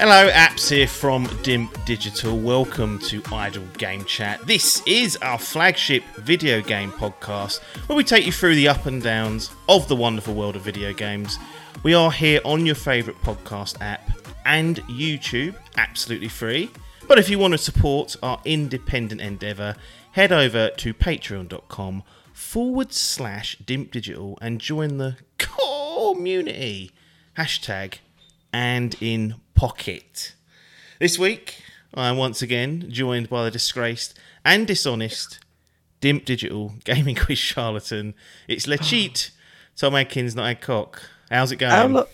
Hello, apps here from Dimp Digital. Welcome to Idle Game Chat. This is our flagship video game podcast where we take you through the up and downs of the wonderful world of video games. We are here on your favourite podcast app and YouTube, absolutely free. But if you want to support our independent endeavour, head over to patreon.com forward slash Dimp Digital and join the community. Hashtag and in pocket. This week, I am once again joined by the disgraced and dishonest Dimp Digital gaming quiz charlatan. It's Lechit, Tom Adkins, not Ed Cock. How's it going? How, lo-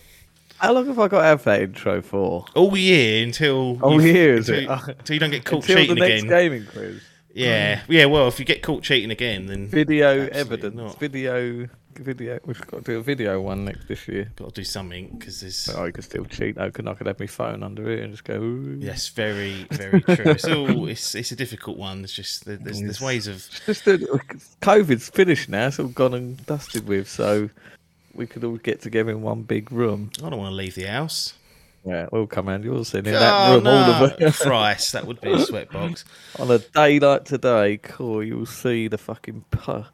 how long have I got to have that intro for? All year until All you- year, is until, it? until you don't get caught Until the next again. gaming quiz. Yeah, yeah. Well, if you get caught cheating again, then Video Absolutely evidence. not. Video. Video. We've got to do a video one next this year. got to do something because there's. Oh, I could still cheat. though, couldn't I? Could have my phone under it and just go. Ooh. Yes, very, very true. It's all it's it's a difficult one. It's just there- there's there's ways of Just that COVID's finished now. It's all gone and dusted with. So we could all get together in one big room. I don't want to leave the house. Yeah, we'll come round yours in that Oh, room. All no. of us. Christ, that would be a sweatbox. On a day like today, cool, you'll see the fucking pu-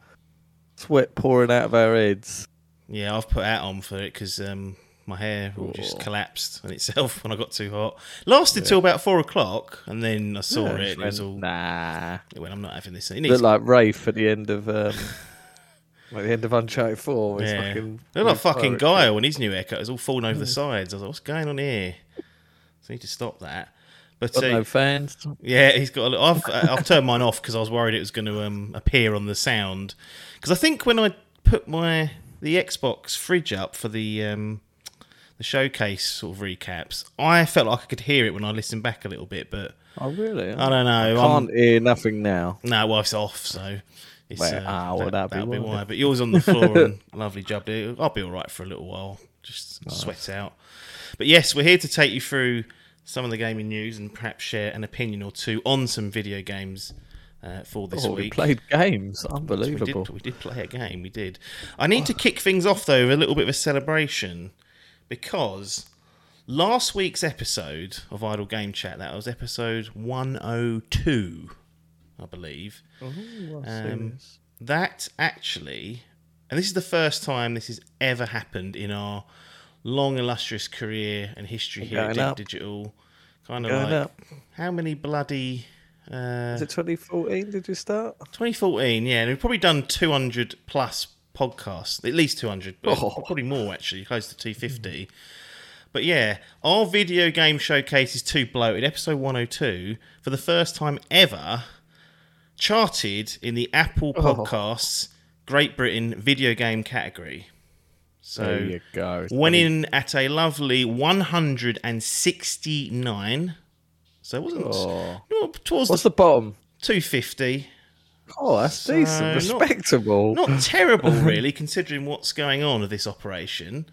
sweat pouring out of our heads. Yeah, I've put out on for it because um, my hair all just Oh. collapsed on itself when I got too hot. Lasted till about four o'clock, and then I saw Yeah, it. And it was all. Nah. It went, I'm not having this. It Look like Rafe at the end of um, at the end of Uncharted Four. with his yeah. fucking, Look like fucking Guile when his new haircut is all falling over the sides. I was like, what's going on here? So I need to stop that. But uh, no fans. Yeah, he's got. A, I've uh, I've turned mine off because I was worried it was going to um, appear on the sound. Because I think when I put my the Xbox fridge up for the um, the showcase sort of recaps, I felt like I could hear it when I listened back a little bit. But Oh really? I don't know. I I'm- can't hear nothing now. no, well, it's off, so. It's, Well, uh, ah, well, that'd be that'll be why. why. But yours on the floor and lovely job. dude. I'll be all right for a little while. Just sweat out. But yes, we're here to take you through some of the gaming news and perhaps share an opinion or two on some video games uh, for this Oh, we played games. we Unbelievable. did, we did play a game. We did. I need to kick things off though with a little bit of a celebration because last week's episode of Idle Game Chat, that was episode 102, I believe. Um, that actually, and this is the first time this has ever happened in our long illustrious career and history here at Going Deep up. Digital. Kind of Going like up. how many bloody uh, Is it 2014? Did you start? 2014, yeah, and we've probably done 200 plus podcasts, at least 200, but Oh. probably more actually, close to 250. But yeah, our video game showcase is too bloated. Episode 102, for the first time ever, charted in the Apple Oh. Podcasts Great Britain video game category. So there you go. went in at a lovely 169. So it wasn't Oh. towards What's the the bottom? 250. Oh, that's decent. Respectable. Not terrible, really, considering what's going on with this operation.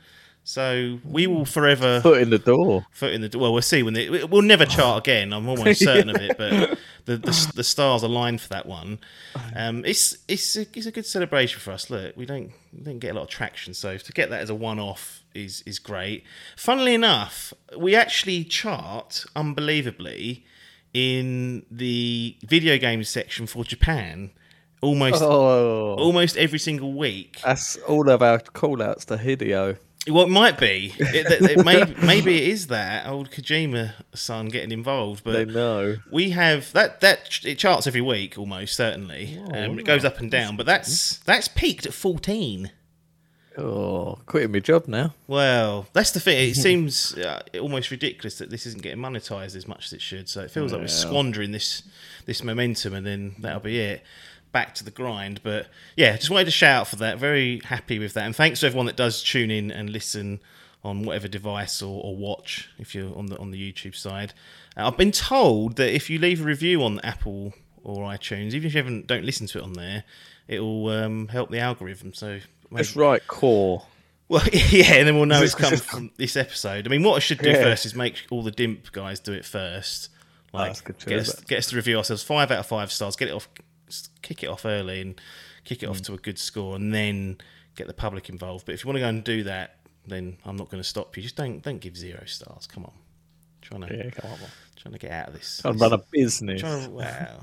So we will forever Foot in the door. foot in the door. well. We'll see when they, we'll never chart again. I'm almost certain of it. But the, the the stars aligned for that one. Um, it's it's a, it's a good celebration for us. Look, we don't we don't get a lot of traction, so to get that as a one off is is great. Funnily enough, we actually chart unbelievably in the video games section for Japan almost Oh, almost every single week. that's all of our call outs to Hideo. Well, it might be. It, it, it may, maybe it is that old Kojima son getting involved, They but know. we have that that it charts every week almost certainly. Um, it goes up and down, but that's that's peaked at fourteen. Oh, quitting my job now. Well, that's the thing. It seems uh, almost ridiculous that this isn't getting monetized as much as it should. So it feels like we're squandering this this momentum, and then that'll be it. Back to the grind. But yeah, just wanted to shout out for that. Very happy with that, and thanks to everyone that does tune in and listen on whatever device or, or watch if you're on the on the YouTube side. Uh, I've been told that if you leave a review on Apple or iTunes, even if you haven't don't listen to it on there, it'll um, help the algorithm. So maybe, That's right, core. well, yeah, and then we'll know it's come from this episode. I mean, what I should do Yeah. first is make all the DIMP guys do it first. Like, that's good too, get, us, get us to review ourselves five out of five stars. Get it off, kick it off early, and kick it Mm. off to a good score, and then get the public involved. But if you want to go and do that, then I'm not going to stop you. Just don't don't give zero stars. Come on, trying to Yeah, come on. man. trying to get out of this. Trying to run a business. To, wow.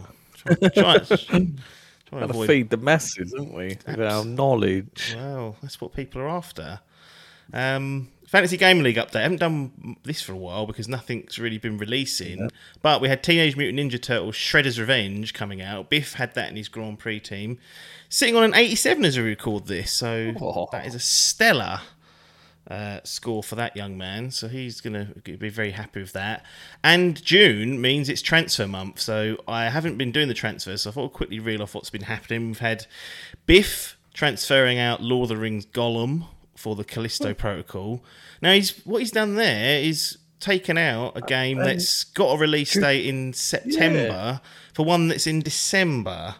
Trying, trying to Trying to avoid feed the masses, aren't we? With our knowledge. Well, that's what people are after. Um, Fantasy Game League update. I haven't done this for a while because nothing's really been releasing. But we had Teenage Mutant Ninja Turtles Shredder's Revenge coming out. Biff had that in his Grand Prix team. Sitting on an 87 as we record this. So Oh. that is a stellar uh, score for that young man. So he's going to be very happy with that. And June means it's transfer month. So I haven't been doing the transfers. So I thought I'd quickly reel off what's been happening. We've had Biff transferring out Lord of the Rings Gollum for the Callisto hmm. Protocol. Now he's what he's done there is taken out a uh, game um, that's got a release date in September for one that's in December.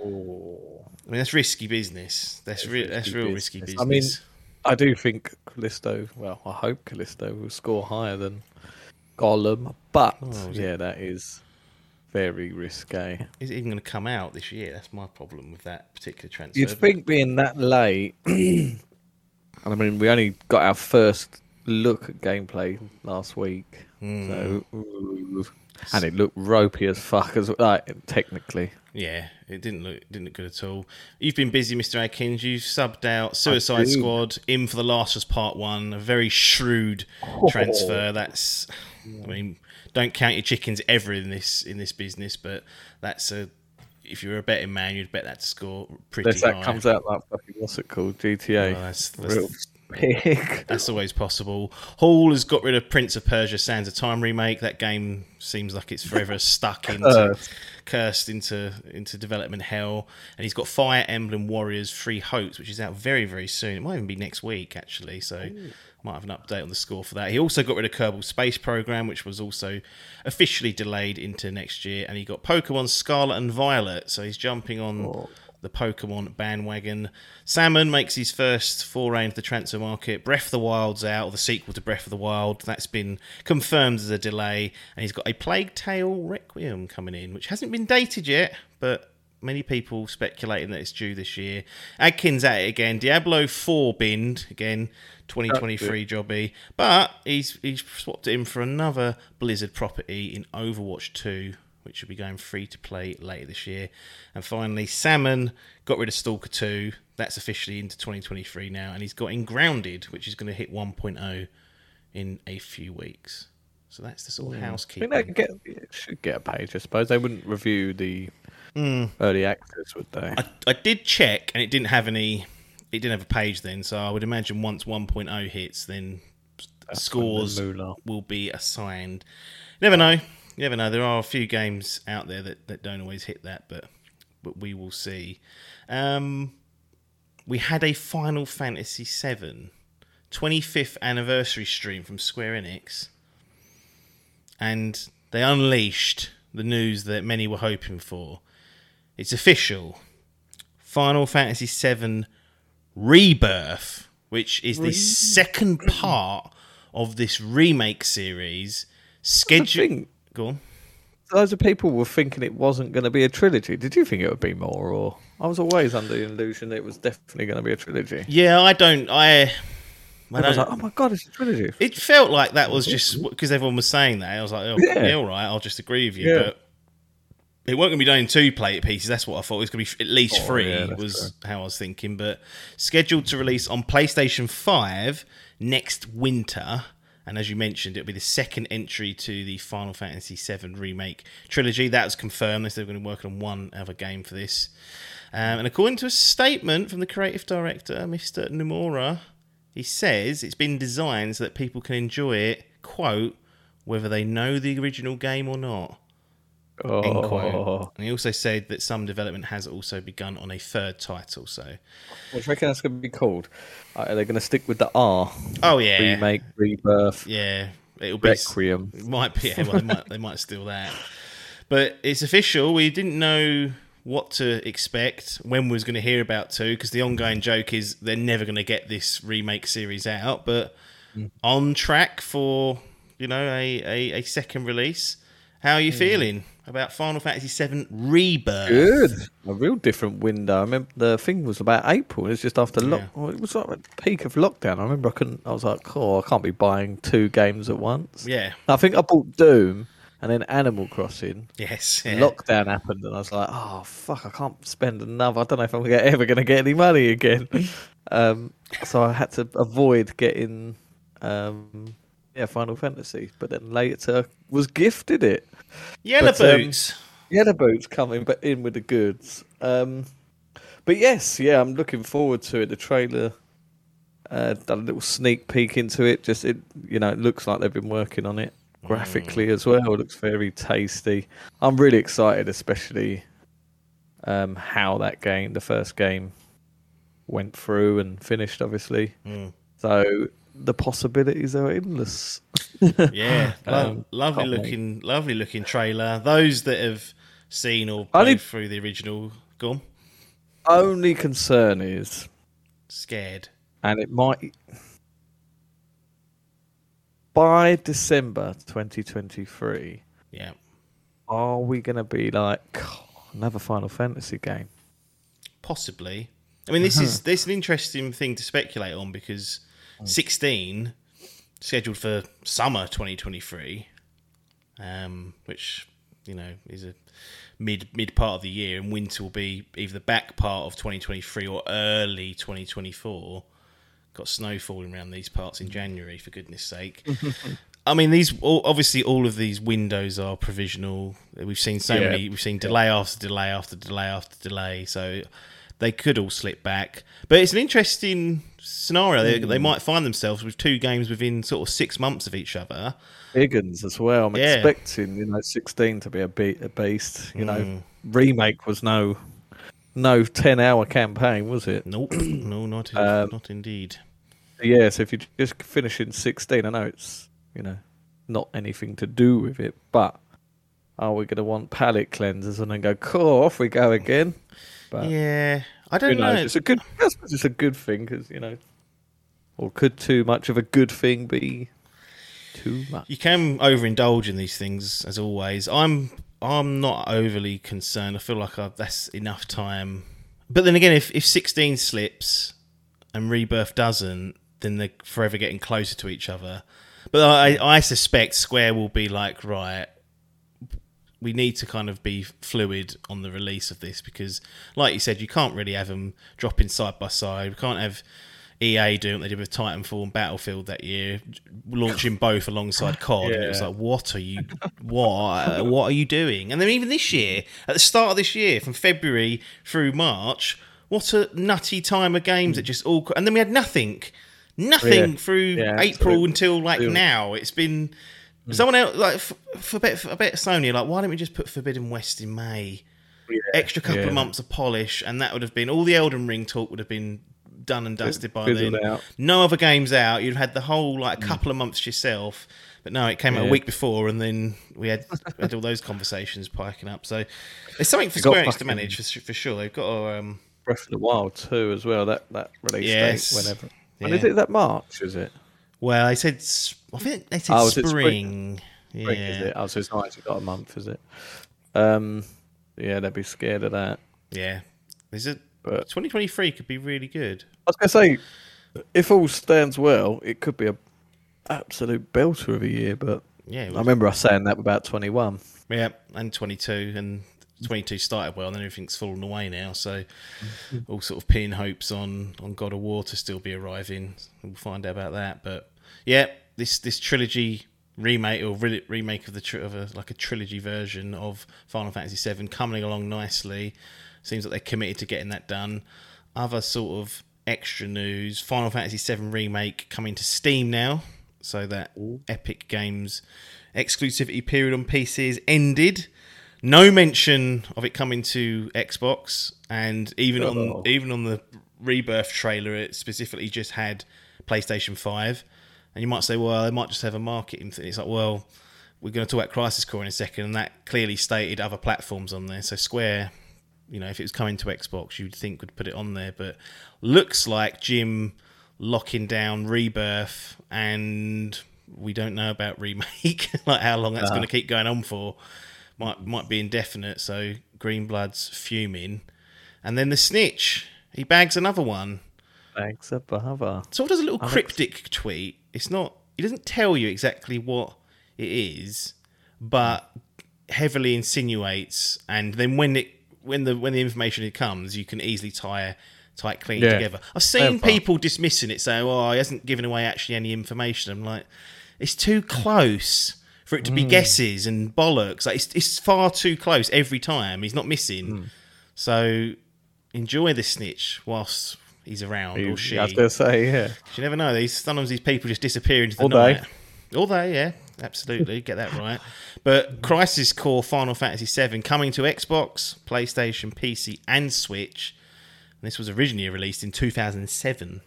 Oh. I mean that's risky business. That's re- that's risky real risky business. business. I mean, I do think Callisto, well, I hope Callisto will score higher than Gollum, but Oh, is it? yeah, that is very risque. Is it even going to come out this year? That's my problem with that particular transfer. You'd think being that late, and I mean, we only got our first look at gameplay last week, Hmm. so ooh, and it looked ropey as fuck as like technically. Yeah, it didn't look didn't look good at all. You've been busy, Mr. Adkins. You've subbed out Suicide. Squad in for the Last of Us Part One. A very shrewd transfer. That's, I mean, don't count your chickens ever in this in this business, but that's a. If you're a betting man, you'd bet that to score pretty Unless that high. comes out like fucking what's it called GTA. That's- that's- big. That's always possible. Hall has got rid of Prince of Persia: Sands of Time remake. That game seems like it's forever stuck into Cursed. cursed into into development hell. And he's got Fire Emblem Warriors: Three Hopes, which is out very very soon. It might even be next week actually. So might have an update on the score for that. He also got rid of Kerbal Space Program, which was also officially delayed into next year. And he got Pokemon Scarlet and Violet. So he's jumping on the Pokemon bandwagon. Salmon makes his first foray into the transfer market. Breath of the Wild's out, or the sequel to Breath of the Wild. That's been confirmed as a delay. And he's got a Plague Tale Requiem coming in, which hasn't been dated yet, but many people speculating that it's due this year. Adkins at it again. Diablo 4 binned, again, 2023 jobby. But he's, he's swapped it in for another Blizzard property in Overwatch 2 which should be going free to play later this year. And finally, Salmon got rid of Stalker 2. That's officially into 2023 now. And he's got in Grounded, which is going to hit 1.0 in a few weeks. So that's the sort of hmm. I housekeeping. think they get it should get a page. I suppose they wouldn't review the hmm. early access, would they? I, I did check, and it didn't have any. It didn't have a page then, so I would imagine once 1.0 hits, then scores when the moolah- will be assigned. Never know. You never know. There are a few games out there that, that don't always hit that, but but we will see. Um, we had a Final Fantasy VII 25th anniversary stream from Square Enix, and they unleashed the news that many were hoping for. It's official. Final Fantasy VII Rebirth, which is the second part of this remake series, scheduled. Go on. Loads of people were thinking it wasn't going to be a trilogy. Did you think it would be more, or I was always under the illusion it was definitely going to be a trilogy. Yeah, I don't. I. I I was like, oh my god, it's a trilogy. It felt like that was just because everyone was saying that. I was like, oh, yeah. Yeah. all right, I'll just agree with you. Yeah. But it wasn't going to be done in two plate pieces. That's what I thought. It was going to be at least Oh, three, yeah, was how I was thinking. But scheduled to release on PlayStation 5 next winter. And as you mentioned, it'll be the second entry to the Final Fantasy VII Remake trilogy. That was confirmed. They said they're going to work on one other game for this. Um, and according to a statement from the creative director, Mr. Nomura, he says it's been designed so that people can enjoy it, quote, whether they know the original game or not. End quote. Oh, And he also said that some development has also begun on a third title. So, what do you reckon that's going to be called? Uh, Are they going to stick with the R? oh yeah, Remake, rebirth, yeah, it'll be. requiem. It might be. Yeah, well, they might they might steal that. But it's official. We didn't know what to expect when we was going to hear about two because the ongoing joke is they're never going to get this remake series out. But on track for you know a, a, a second release. How are you feeling about Final Fantasy VII Rebirth? Good. A real different window. I remember the thing was about April. It was just after lock. Yeah. It was like the peak of lockdown. I remember I couldn't. I was like, oh, I can't be buying two games at once. Yeah. I think I bought Doom and then Animal Crossing. Yes. yeah. Lockdown happened, and I was like, "Oh fuck! I can't spend another. I don't know if I'm ever going to get any money again." um, so I had to avoid getting, um, yeah, Final Fantasy. But then later was gifted it. Yellow But, um, boots. Yellow Boots coming, but in with the goods. Um, but yes, yeah, I'm looking forward to it. The trailer uh, done a little sneak peek into it. Just it, you know, it looks like they've been working on it graphically as well. It looks very tasty. I'm really excited, especially um, how that game, the first game, went through and finished. Obviously, Mm. so the possibilities are endless. Yeah, Um, lovely looking, lovely looking trailer. Those that have seen or played need- through the original, gone Only concern is scared. and it might by December 2023 Yeah, are we going to be like "Oh, another Final Fantasy game possibly. I mean, this Uh-huh. is this is an interesting thing to speculate on because Mm. sixteen scheduled for summer 2023, um, which you know is a mid mid part of the year, and winter will be either the back part of 2023 or early 2024. Got snow falling around these parts in January, for goodness sake. I mean, these all, obviously all of these windows are provisional. We've seen so Yeah. many. We've seen delay after delay after delay after delay. So they could all slip back. But it's an interesting scenario. They, they might find themselves with two games within sort of six months of each other. Higgins as well I'm Yeah. expecting you know 16 to be a, be- a beast you Mm. know remake was no no 10 hour campaign was it Nope, no, not in, Um, not indeed. yeah so if you just finish in 16 I know it's you know not anything to do with it but are we going to want palette cleansers and then go cool off we go again but Yeah, I don't know. It's a good. I suppose it's a good thing because you know, or could too much of a good thing be too much? You can overindulge in these things, as always. I'm I'm not overly concerned. I feel like i that's enough time. But then again, if if 16 slips and Rebirth doesn't, then they're forever getting closer to each other. But I I suspect Square will be like right. We need to kind of be fluid on the release of this because, like you said, you can't really have them dropping side by side. We can't have EA doing what they did with Titanfall and Battlefield that year, launching both alongside COD. And it was like, what are you, what, what are you doing? And then even this year, at the start of this year, from February through March, what a nutty time of games that mm. just all, and then we had nothing, nothing Yeah. through Yeah, April absolutely. until like now. It's been someone else like f- for a bit, for a bit Sony like, why don't we just put Forbidden West in May? Extra couple yeah. of months of polish, and that would have been all the Elden Ring talk would have been done and dusted by fizzled then. out. No other games out. You'd have had the whole like a couple of months yourself, but no, it came out a week before, and then we had had all those conversations piking up. So it's something for They Square Enix to manage for, for sure. They've got to. Um, Breath of the Wild too, as well. That that release Yes. date whenever. Yeah. And is it that March? Is it? Well, I said I think they said Oh, is it spring. spring? Yeah. Spring, Is it? Oh, so it's not actually got a month, is it? Um, yeah, they'd be scared of that. yeah. There's a But 2023 could be really good. I was gonna say, if all stands well, it could be a absolute belter of a year. But Yeah. I remember us saying that about twenty one. Yeah, and 22, and 22 started well, and then everything's fallen away now. So, mm-hmm. all sort of pin hopes on on God of War to still be arriving. We'll find out about that. But yeah, this this trilogy remake or re- remake of the tr- of a, like a trilogy version of Final Fantasy VII coming along nicely. Seems like they're committed to getting that done. Other sort of extra news: Final Fantasy VII remake coming to Steam now. So that Epic Games exclusivity period on PC is ended. No mention of it coming to Xbox, and even Oh. on even on the Rebirth trailer, it specifically just had PlayStation Five. And you might say, well, they might just have a marketing thing. It's like, well, we're going to talk about Crisis Core in a second, and that clearly stated other platforms on there. So Square, you know, if it was coming to Xbox, you'd think would put it on there, but looks like Jim locking down Rebirth, and we don't know about remake, like how long that's going to keep going on for. Might might be indefinite. So Greenblood's fuming, and then the snitch he bags another one. Thanks, above. Sort of does a little cryptic tweet. It's not. He doesn't tell you exactly what it is, but heavily insinuates. And then when it when the when the information comes, you can easily tie tie it clean Yeah. together. I've seen Clever. people dismissing it, saying, "Oh, he hasn't given away actually any information." I'm like, it's too close for it to Hmm. be guesses and bollocks. Like it's it's far too close every time. He's not missing. Hmm. So enjoy the snitch whilst he's around or she. I was going to say, yeah. You never know. These sometimes these people just disappear into the All night. All day, yeah, absolutely, get that right. But Crisis Core Final Fantasy VII coming to Xbox, PlayStation, PC, and Switch. And this was originally released in 2007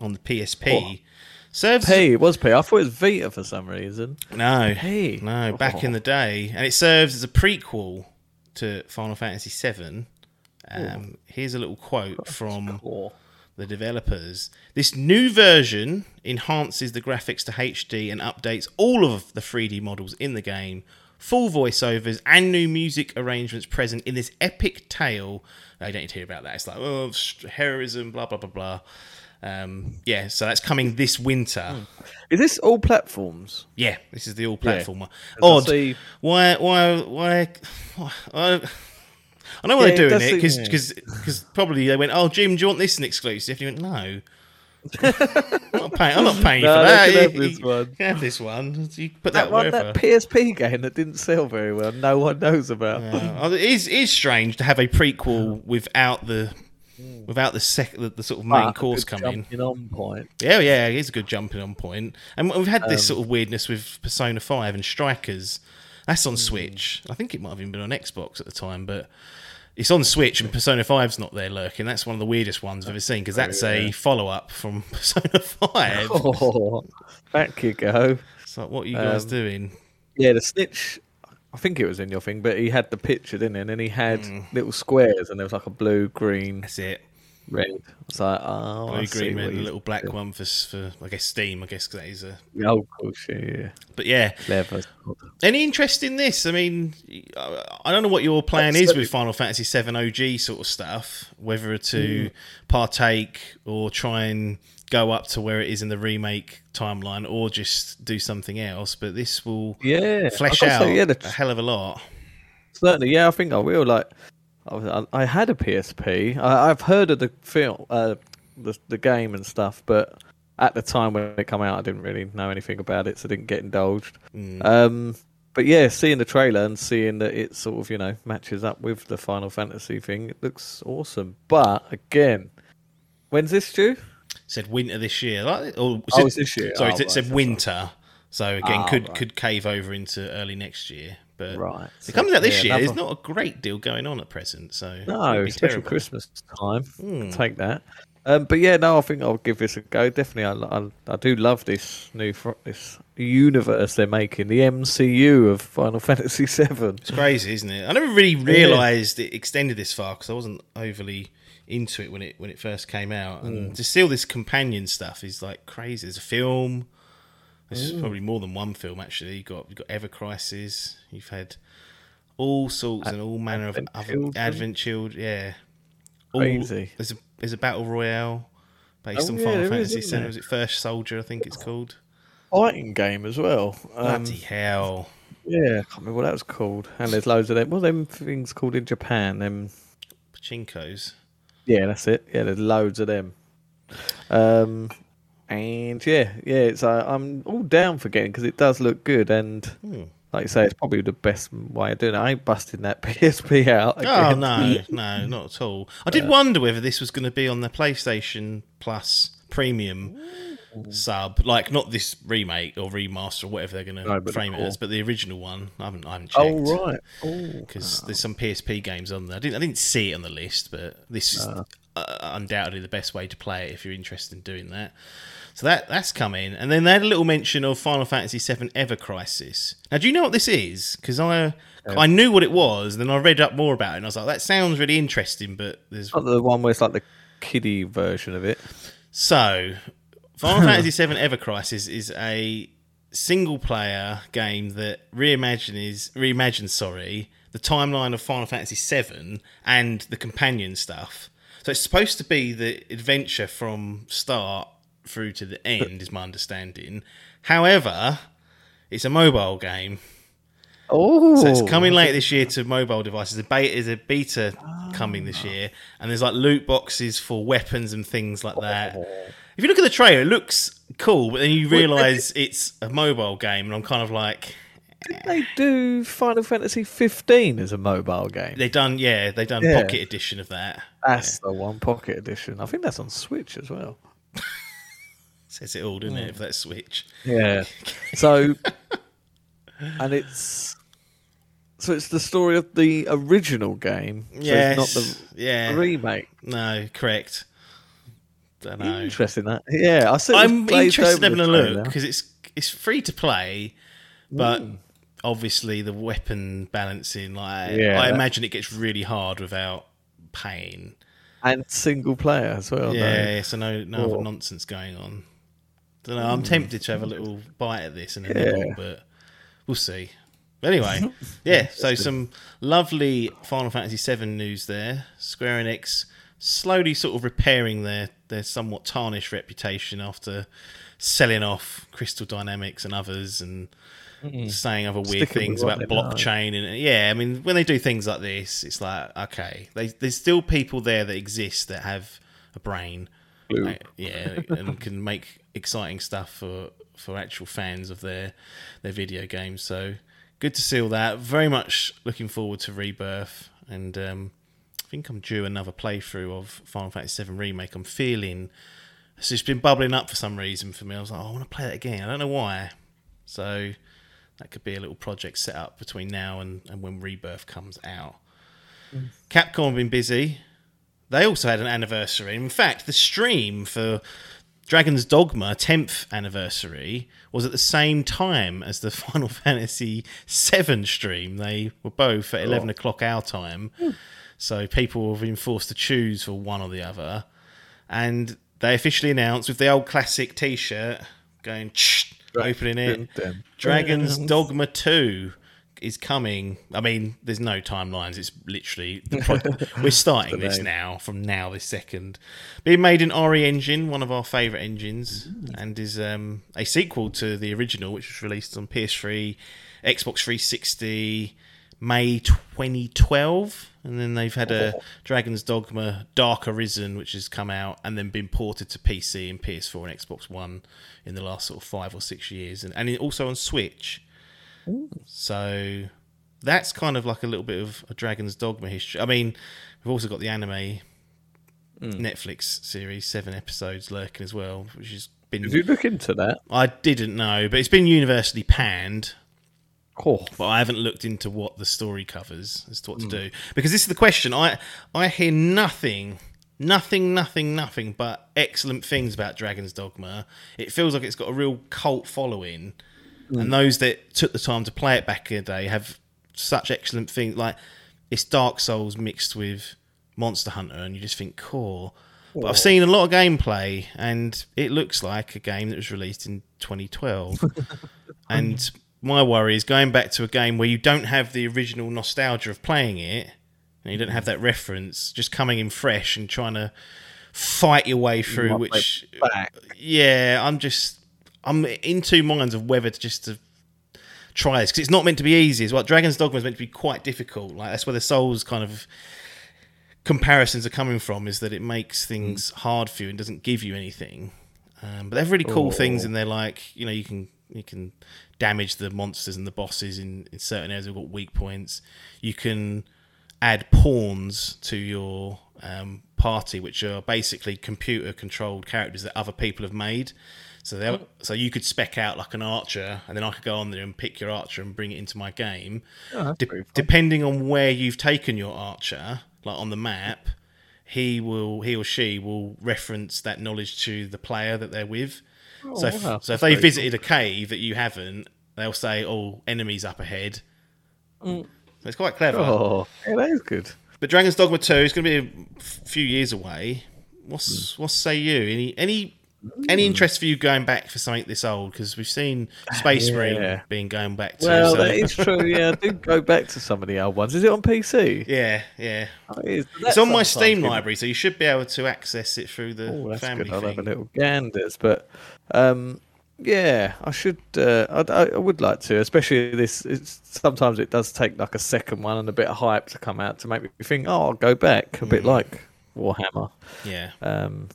on the PSP. Serves P, it was P. I thought it was Vita for some reason. no, P. no, back Oh. in the day, and it serves as a prequel to Final Fantasy VII. Um, here's a little quote from Cool. the developers. This new version enhances the graphics to HD and updates all of the 3D models in the game. Full voiceovers and new music arrangements present in this epic tale. I don't need to hear about that. It's like, oh, heroism, blah, blah, blah, blah. Um, yeah, so that's coming this winter. Is this all platforms? Yeah, this is the all platformer. I Odd. see- Why, why, why, why? I, I know why Yeah, they're doing it seem- because because probably they went, oh Jim, do you want this an exclusive? And you went, no. I'm not paying. I'm not paying No, for that. can have this one. have this one. You put that, That one, wherever. that PSP game that didn't sell very well, no one knows about. Uh, it is it is strange to have a prequel without the without the sec the, the sort of main But a course good coming. jumping on point. Yeah, yeah, it is a good jumping on point. And we've had Um, this sort of weirdness with Persona 5 and Strikers. That's on Switch. I think it might have even been on Xbox at the time, but it's on Switch and Persona 5's not there lurking. That's one of the weirdest ones I've ever seen because that's a follow up from Persona 5. Oh, back you go. It's like, what are you guys Um, doing? Yeah, the snitch. I think it was in your thing, but he had the picture, didn't he? And then he had Hmm. little squares, and there was like a blue, green, That's it. red. It's like, oh, Blue, see green, red, and a little black doing. one for, for I guess, Steam, I guess, 'cause that is a. Oh, of course, yeah, yeah. But yeah, Clever. Any interest in this? I mean, I I don't know what your plan is Absolutely. with Final Fantasy VII OG sort of stuff. Whether to partake or try and go up to where it is in the remake timeline, or just do something else. But this will Yeah, flesh I've got to out say, yeah, a hell of a lot. certainly. Yeah, I think I will. Like, I, was, I, I had a PSP. I, I've heard of the film, uh, the the game and stuff, but at the time when it came out, I didn't really know anything about it, so I didn't get indulged. Mm. Um, but yeah, seeing the trailer and seeing that it sort of you know matches up with the Final Fantasy thing, it looks awesome. But again, when's this due? Said winter this year, like, or Oh, it's this year. Sorry, Oh, it right, said winter. So again, Ah, could right. could cave over into early next year. But Right. it comes out this yeah, year. There's not a great deal going on at present. So No, special terrible. Christmas time. Hmm. Take that. Um, but yeah, no, I think I'll give this a go. Definitely, I, I, I do love this new this universe they're making, the MCU of Final Fantasy VII. It's crazy, isn't it? I never really realised it extended this far because I wasn't overly into it when it when it first came out, and to see all this companion stuff is like crazy. There's a film. There's probably more than one film actually. You got you got Ever Crisis. You've had all sorts and all manner Advent of other Children. Advent Children. Yeah, All- Crazy. There's a there's a battle royale based Oh, on yeah, Final Fantasy VII. Was it First Soldier? I think it's called. Fighting game as well. Um, Bloody hell! yeah, I can't remember what that was called. And there's loads of them. What are them things called in Japan? Them. Pachinkos. Yeah, that's it. Yeah, there's loads of them. Um, and yeah, yeah, it's uh, I'm all down for getting because it does look good and. Hmm. Like you say, it's probably the best way of doing it. I ain't busting that PSP out. Oh no, no, not at all. I did wonder whether this was going to be on the PlayStation Plus premium sub, like not this remake or remaster or whatever they're going to the frame it as, but the original one. I haven't, I haven't checked. Oh right. Oh, Because there's some PSP games on there. I didn't, I didn't see it on the list, but this is. uh, undoubtedly the best way to play it if you're interested in doing that. So that that's coming, and then they had a little mention of Final Fantasy VII Ever Crisis. Now, do you know what this is? Because I I knew what it was, and then I read up more about it, and I was like, that sounds really interesting, but there's Not the one where it's like the kiddie version of it. so Final Fantasy VII Ever Crisis is a single player game that reimagines reimagines sorry the timeline of Final Fantasy VII and the companion stuff. So it's supposed to be the adventure from start through to the end, is my understanding. However, it's a mobile game. Oh, So it's oh. coming late this year to mobile devices. The beta is a beta coming this ah. year, and there's like loot boxes for weapons and things like that. Oh. If you look at the trailer, it looks cool, but then you realise it's a mobile game, and I'm kind of like, Did they do Final Fantasy 15 as a mobile game? they done, yeah, they done Yeah. pocket edition of that. That's the one pocket edition. I think that's on Switch as well. Says it all, doesn't it? If that Switch, Yeah. So, and it's so it's the story of the original game. So it's not the yeah, remake. no, correct. Don't know. Interesting that. Yeah, I. I'm interested in having a look because it's it's free to play, but Mm. obviously the weapon balancing, like Yeah. I imagine it gets really hard without pain. and single player as well. though. yeah, so no no other nonsense going on. Don't know. I'm tempted to have a little bite at this and a Yeah. but we'll see. But anyway, yeah. So some lovely Final Fantasy VII news there. Square Enix slowly sort of repairing their their somewhat tarnished reputation after selling off Crystal Dynamics and others and saying other weird Sticking things about know. blockchain and yeah. I mean, when they do things like this, it's like okay, they, there's still people there that exist that have a brain. Like, yeah, and can make exciting stuff for for actual fans of their their video games. So good to see all that. Very much looking forward to Rebirth, and um, think I'm due another playthrough of Final Fantasy VII Remake. I'm feeling it's just been bubbling up for some reason for me. I was like, oh, I want to play that again. I don't know why. So that could be a little project set up between now and, and when Rebirth comes out. Capcom have been busy. They also had an anniversary. In fact, the stream for Dragon's Dogma 10th anniversary was at the same time as the Final Fantasy 7 stream. They were both at 11 o'clock our time. Hmm. So people have been forced to choose for one or the other. And they officially announced with the old classic t shirt going opening it. Dun, dun. Dragon's Dogma 2 is coming. I mean, there's no timelines. It's literally the pro- we're starting this now from now this second. Being made in RE Engine, one of our favorite engines, and is um, a sequel to the original, which was released on PS3, Xbox 360, May 2012, and then they've had a oh. Dragon's Dogma Dark Arisen, which has come out and then been ported to PC and PS4 and Xbox One in the last sort of five or six years, and, and also on Switch. So that's kind of like a little bit of a Dragon's Dogma history. I mean, we've also got the anime hmm. Netflix series, seven episodes lurking as well, which has been. Did you look into that? I didn't know, but it's been universally panned. Oh, But I haven't looked into what the story covers as to what to do because this is the question. I I hear nothing, nothing, nothing, nothing but excellent things about Dragon's Dogma. It feels like it's got a real cult following, and mm. those that took the time to play it back in the day have such excellent things. Like it's Dark Souls mixed with Monster Hunter, and you just think, cool. But I've seen a lot of gameplay, and it looks like a game that was released in 2012. and my worry is going back to a game where you don't have the original nostalgia of playing it, and you don't have that reference, just coming in fresh and trying to fight your way through. Which, back. yeah, I'm just, I'm in two minds of whether to just to try this because it's not meant to be easy. As well, Dragon's Dogma is meant to be quite difficult. Like that's where the Souls kind of comparisons are coming from is that it makes things hard for you and doesn't give you anything. Um, but they have really cool things in there, like you know you can you can damage the monsters and the bosses in, in certain areas. We've got weak points. You can add pawns to your um, party, which are basically computer controlled characters that other people have made. So they so you could spec out like an archer, and then I could go on there and pick your archer and bring it into my game. Oh, De- depending on where you've taken your archer, like on the map, he will he or she will reference that knowledge to the player that they're with. So if, wow. so if they very visited a cave that you haven't, they'll say, "Oh, enemies up ahead." So it's quite clever. Oh, yeah, that is good. But Dragon's Dogma Two is going to be a f- few years away. What's Hmm. what say you? Any any any interest for you going back for something this old? Because we've seen Space Yeah. Marine being going back to. Well, so- that is true. Yeah, I did go back to some of the old ones. Is it on PC? yeah, yeah. Oh, it is. It's on my Steam good. library, so you should be able to access it through the Oh, family good. I'll thing. have a little ganders, but um, yeah, I should. Uh, I, I would like to, especially this. It's, sometimes it does take like a second one and a bit of hype to come out to make me think, oh, I'll go back. A bit Mm. like Warhammer. Yeah, Um,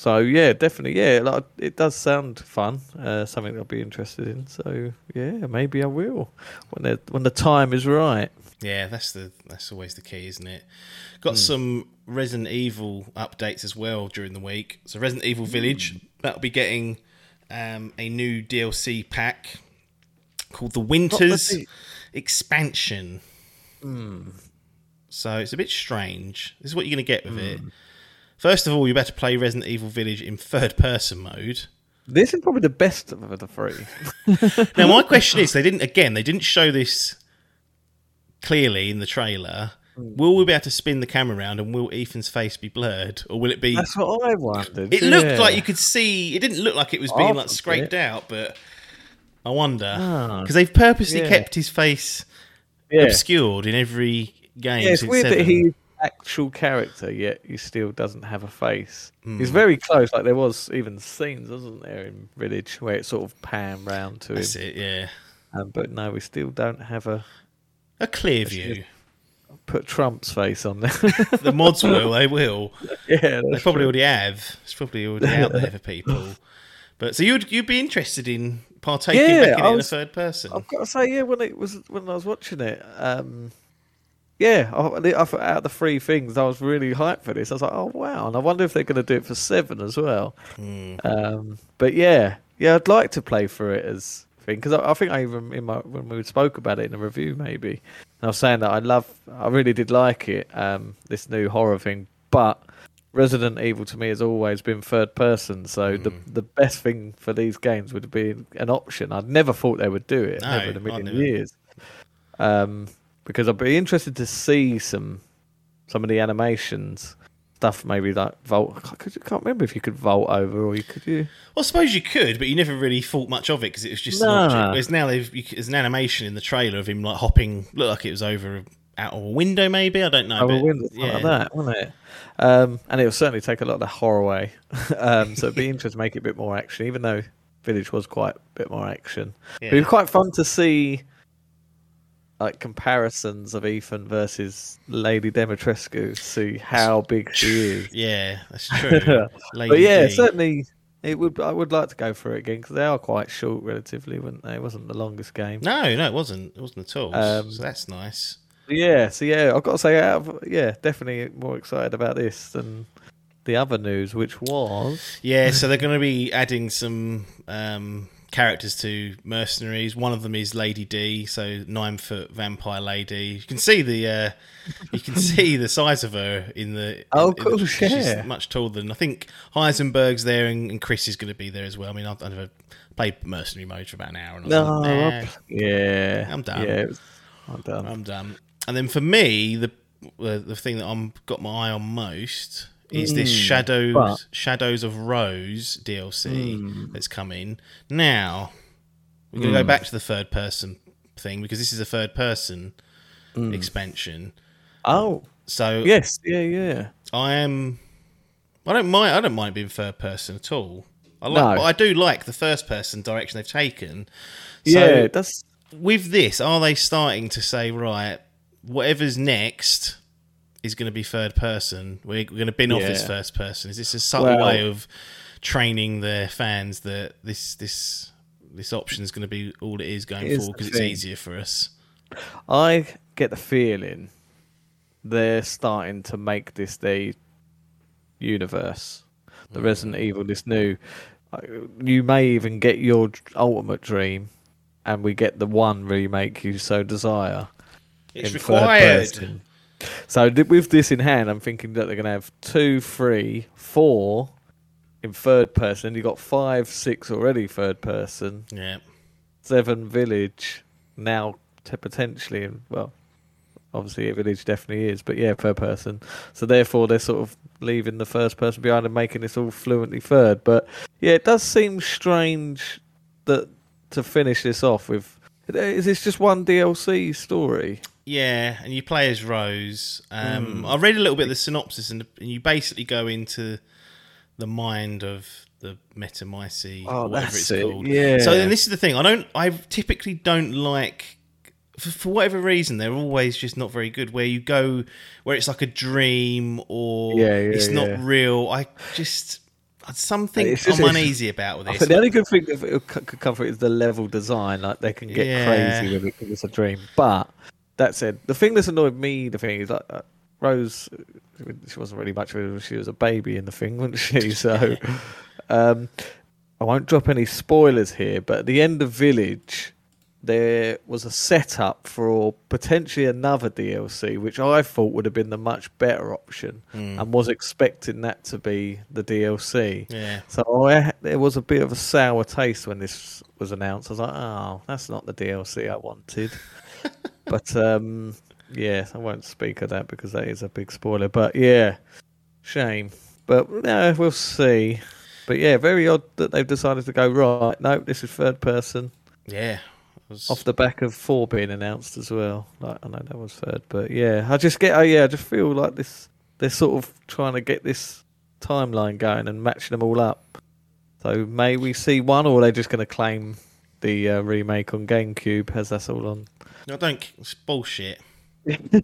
so yeah, definitely, yeah. Like it does sound fun. Uh, something I'll be interested in. So yeah, maybe I will when the when the time is right. yeah. That's the that's always the key, isn't it? Hmm. Got some Resident Evil updates as well during the week. So Resident Evil Hmm. Village that'll be getting um, a new DLC pack called the Winters the- Expansion. Hmm. So it's a bit strange. This is what you're going to get with it. First of all, you better play Resident Evil Village in third person mode. This is probably the best of the three. Now, my question is, they didn't again, they didn't show this clearly in the trailer. Hmm. Will we be able to spin the camera around, and will Ethan's face be blurred, or will it be? That's what I wondered. It looked yeah. like you could see. It didn't look like it was being like scraped it. out, but I wonder Ah, because they've purposely yeah. kept his face yeah. obscured in every game. Yeah, it's since weird that seven. Actual character, yet he still doesn't have a face. Hmm. He's very close. Like there was even scenes, wasn't there, in Village where it sort of pan round to That's him. it. Yeah, Um, but no, we still don't have a a clear view. put Trump's face on there. the mods will. They will. yeah, They probably true. already have. It's probably already out there for people. But so you'd you'd be interested in partaking Yeah, back in it in a was- third person? I've got to say, yeah, when it was when I was watching it, um, yeah, I, I out of the three things, I was really hyped for this. I was like, oh wow, and I wonder if they're going to do it for seven as well. Hmm. Um, but yeah, yeah, I'd like to play for it as thing because I, I think I even in my when we spoke about it in a review maybe, and I was saying that I love, I really did like it, um, this new horror thing, but. Resident Evil to me has always been third person, so the Hmm. the best thing for these games would be an option. I'd never thought they would do it, No, never in a million never. years. Um, because I'd be interested to see some some of the animations stuff, maybe like vault. I can't, remember if you could vault over or you could you. Well, I suppose you could, but you never really thought much of it because it was just Nah. an object. Whereas now you, there's an animation in the trailer of him like hopping, look like it was over out of a window, maybe. I don't know. over but, windows yeah. like that, wouldn't it? Um, and it will certainly take a lot of the horror away. um, so it'd be interesting to make it a bit more action, even though Village was quite a bit more action. Yeah. It'd be quite fun to see like comparisons of Ethan versus Lady Dimitrescu, see how big she is. Yeah, that's true. But yeah, D. certainly it would. I would like to go for it again because they are quite short, relatively, weren't they? It wasn't the longest game. No, no, it wasn't. It wasn't at all. Um, so that's nice. Yeah, so yeah, I've got to say, out of, yeah, definitely more excited about this than the other news, which was Yeah, so they're going to be adding some um, characters to mercenaries. One of them is Lady D, so nine foot vampire lady. You can see the uh, you can see the size of her in the. Oh, in the- cool, She's yeah. much taller than I think. Heisenberg's there, and, and Chris is going to be there as well. I mean, I've, I've never played mercenary mode for about an hour, and no, like, nah, yeah, I'm done. Yeah, was, I'm done. I'm done. And then for me, the the, the thing that I'm got my eye on most is this Mm, Shadows but- Shadows of Rose DLC Mm. that's coming. Now we're gonna go back to the third person thing because this is a third person Mm. expansion. oh, So yes, yeah, yeah. I am. I don't mind. I don't mind being third person at all. I like, No. but I do like the first person direction they've taken. So yeah, that's with this, are they starting to say, right, whatever's next is going to be third person? We're, we're going to bin off this first person. Is this a subtle Well- way of training their fans that this this this option is going to be all it is going Here's forward because it's easier for us? I get the feeling they're starting to make this their universe. The Resident hmm. Evil, this new. You may even get your ultimate dream, and we get the one remake you so desire. It's required. So with this in hand, I'm thinking that they're going to have two, three, four in third person. You've got five, six already third person, Yeah. seven village now to potentially, well, obviously a village definitely is, but yeah, per person. So therefore, they're sort of leaving the first person behind and making this all fluently third. But yeah, it does seem strange that to finish this off with. Is this just one DLC story? Yeah, and you play as Rose. Um, Hmm. I read a little bit of the synopsis, and, and you basically go into the mind of the Megamycete, Oh, or whatever that's it's it, called. yeah. So, and this is the thing. I don't. I typically don't like. For, for whatever reason, they're always just not very good. Where you go, where it's like a dream or Yeah, yeah, it's not yeah. real. I just something It's I'm uneasy about with this. the only good thing that it could come it is the level design. Like they can get Yeah. crazy with it because it's a dream. But that said, the thing that's annoyed me, the thing is like uh, Rose, she wasn't really much of She was a baby in the thing, wasn't she? So um, I won't drop any spoilers here. But at the end of Village, there was a setup for potentially another DLC, which I thought would have been the much better option, and was expecting that to be the DLC. yeah, So I, there was a bit of a sour taste when this was announced. I was like, "Oh, that's not the DLC I wanted." but um, yeah, I won't speak of that because that is a big spoiler. But yeah, shame. But no, we'll see. But yeah, very odd that they've decided to go right. No, this is third person yeah. Was- off the back of four being announced as well. Like I know that was third, but yeah, I just get. Oh yeah, I just feel like this. They're sort of trying to get this timeline going and matching them all up. So may we see one, or are they just going to claim the uh, remake on GameCube as that's all on? No, don't. It's bullshit.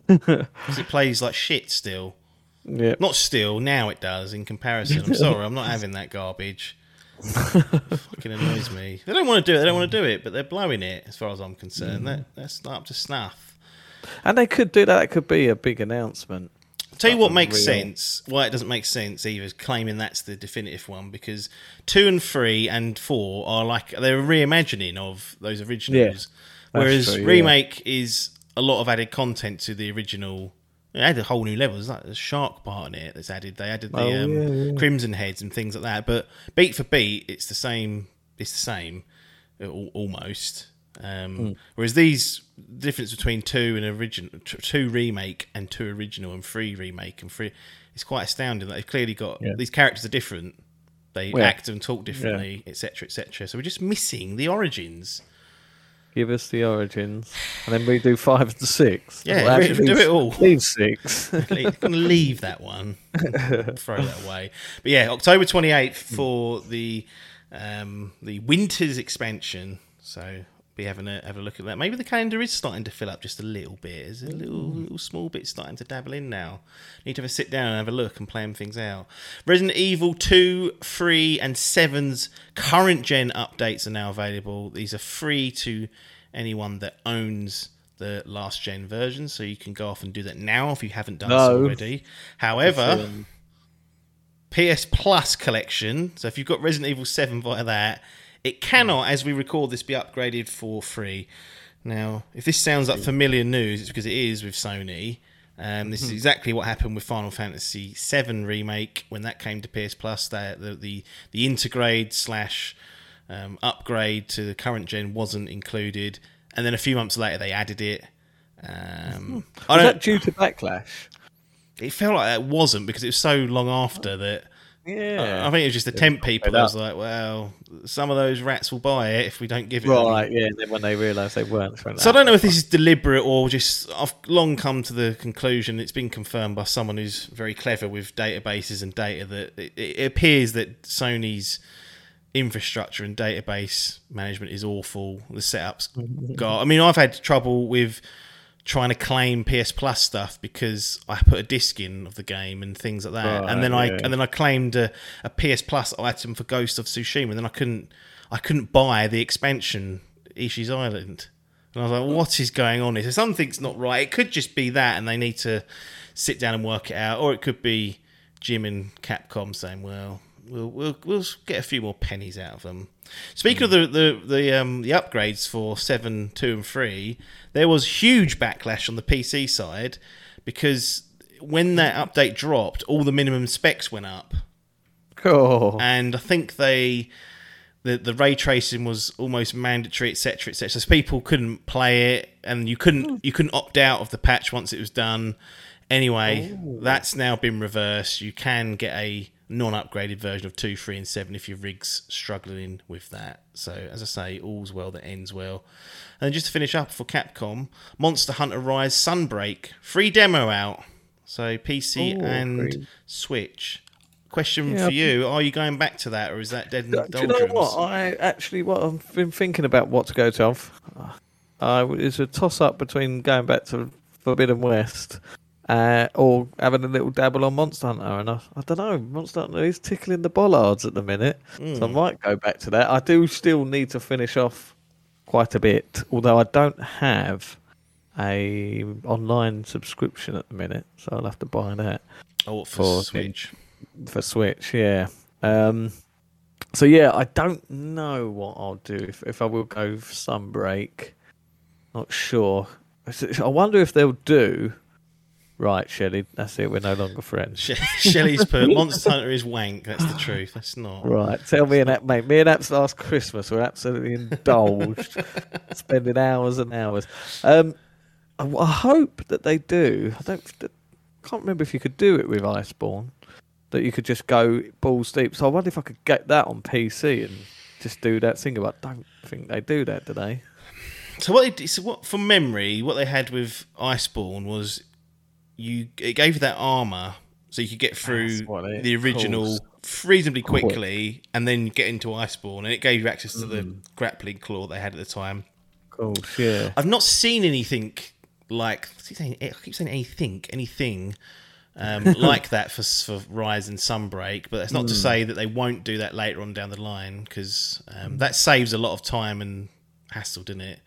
Because it plays like shit still. Yeah, Not still. Now it does. In comparison, I'm sorry. I'm not having that garbage. Fucking annoys me. They don't want to do it. They don't want to do it, but they're blowing it. As far as I'm concerned, mm. that that's not up to snuff. and they could do that. That could be a big announcement. Tell you what makes real. sense. Why it doesn't make sense either is claiming that's the definitive one because two and three and four are like they're reimagining of those originals, whereas true, yeah. remake is a lot of added content to the original. It added whole new levels. Like there's shark part in it that's added. They added the Oh, um, yeah, yeah. crimson heads and things like that. But beat for beat, it's the same. It's the same, almost. Um, Hmm. Whereas these the difference between two and original, two remake and two original and three remake and three, it's quite astounding that they've clearly got Yeah. these characters are different. They Yeah. act and talk differently, etc., etc. So we're just missing the origins. Give us the origins, and then we do five and six. Yeah, Well, do leave- it all. Leave six. I'm going to leave that one, throw that away. But yeah, October 28th for the um, the Winters expansion. So be having a have a look at that. Maybe the calendar is starting to fill up just a little bit. There's a little mm. little small bit starting to dabble in now. Need to have a sit down and have a look and plan things out. Resident Evil 2, 3, and 7's current gen updates are now available. These are free to anyone that owns the last gen version, so you can go off and do that now if you haven't done so already. However, PS Plus collection. So if you've got Resident Evil 7 via that, it cannot, as we record this, be upgraded for free. Now, if this sounds like familiar news, it's because it is with Sony. Um, this is exactly what happened with Final Fantasy VII remake when that came to PS Plus. That the the, the integrate slash um, upgrade to the current gen wasn't included, and then a few months later they added it. Um, I Was don't. that due to backlash? It felt like that wasn't because it was so long after that. Yeah. I think it was just to tempt people. I was like, well, some of those rats will buy it if we don't give it. Right, them. yeah. And then when they realise they weren't, So I don't know if this is deliberate or just. I've long come to the conclusion. It's been confirmed by someone who's very clever with databases and data that it, it appears that Sony's infrastructure and database management is awful. The setups, God. I mean, I've had trouble with trying to claim PS Plus stuff because I put a disc in of the game and things like that, Right, and then I yeah. and then I claimed a, a PS Plus item for Ghost of Tsushima, and then I couldn't I couldn't buy the expansion Ishi's Island, and I was like, what is going on Is something's not right. It could just be that, and they need to sit down and work it out, or it could be Jim and Capcom saying, well. We'll, we'll, we'll get a few more pennies out of them. Speaking of the the the, um, the upgrades for seven, two, and three, there was huge backlash on the PC side because when that update dropped, all the minimum specs went up, Cool. and I think they the the ray tracing was almost mandatory, etc., etc. So people couldn't play it, and you couldn't you couldn't opt out of the patch once it was done. Anyway, that's now been reversed. You can get a non-upgraded version of two, three, and seven if your rig's struggling with that. So, as I say, all's well that ends well. And just to finish up for Capcom, Monster Hunter Rise Sunbreak free demo out. So PC Ooh, and free. Switch. Question Yeah, for you: Are you going back to that, or is that dead in the doldrums? Do you know what? I actually, what I've been thinking about what to go to. I've, uh, it's a toss up between going back to Forbidden West uh, or having a little dabble on Monster Hunter. And I, I don't know, Monster Hunter is tickling the bollards at the minute. So I might go back to that. I do still need to finish off quite a bit, although I don't have a online subscription at the minute. So I'll have to buy that Oh, for For- Switch? for Switch, yeah. Um, so yeah, I don't know what I'll do if, if I will go for Sunbreak. Not sure. I wonder if they'll do. Right, Shelley, that's it. We're no longer friends. She- Shelley's put Monster Hunter is wank. That's the truth. That's not. Right, tell me and that, mate. Me and Apps last Christmas were absolutely indulged, spending hours and hours. Um, I, I hope that they do. I don't. I can't remember if you could do it with Iceborne. That you could just go balls deep. So I wonder if I could get that on PC and just do that thing. But I don't think they do that, do they? So what? They, so what? From memory, what they had with Iceborne was you. It gave you that armor, so you could get through That's what it the original calls. reasonably Quick. quickly, and then get into Iceborne, and it gave you access to the Mm. grappling claw they had at the time. Cool. Yeah. I've not seen anything like I keep saying, I keep saying anything, anything um, like that for for Rise and Sunbreak. But that's not to Hmm. say that they won't do that later on down the line because um, that saves a lot of time and hassle, doesn't it?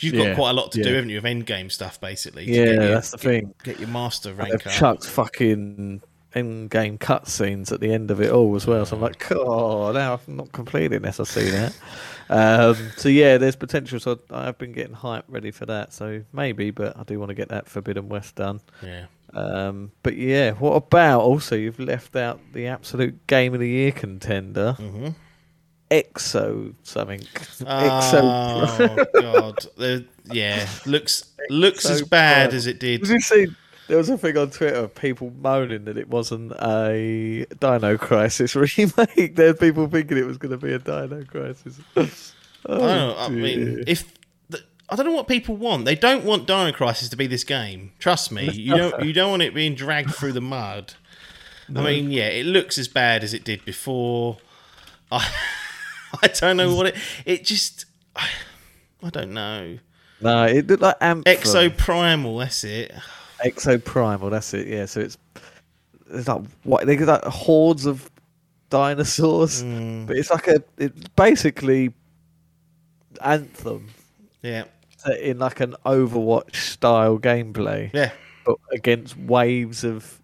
Because you've got Yeah, quite a lot to do, haven't you, of end game stuff basically. Yeah, your- that's the thing. Get your master They've rank up. chucked fucking in-game cutscenes at the end of it all as well. So I'm like, oh, now I've not completed this. I see that. Um, so yeah, there's potential. So I've been getting hype ready for that. So maybe, but I do want to get that Forbidden West done. Yeah. Um, but yeah, what about also you've left out the absolute Game of the Year contender, Mhm. Exo something. Oh, Exo. Oh god. The- yeah. Looks looks So as bad as it did. Did you see? There was a thing on Twitter of people moaning that it wasn't a Dino Crisis remake. There's people thinking it was going to be a Dino Crisis. Oh, I don't know. I Oh, mean, if I don't know what people want. They don't want Dino Crisis to be this game. Trust me. You don't. You don't want it being dragged through the mud. I mean, yeah, it looks as bad as it did before. I, I don't know what it. It just. I, I don't know. no, it looked like Anthem. Exo Primal. That's it. Exoprimal. That's it. Yeah. So it's it's like what they got like hordes of dinosaurs, Mm. but it's like a it's basically Anthem Yeah. in like an Overwatch style gameplay. Yeah. but against waves of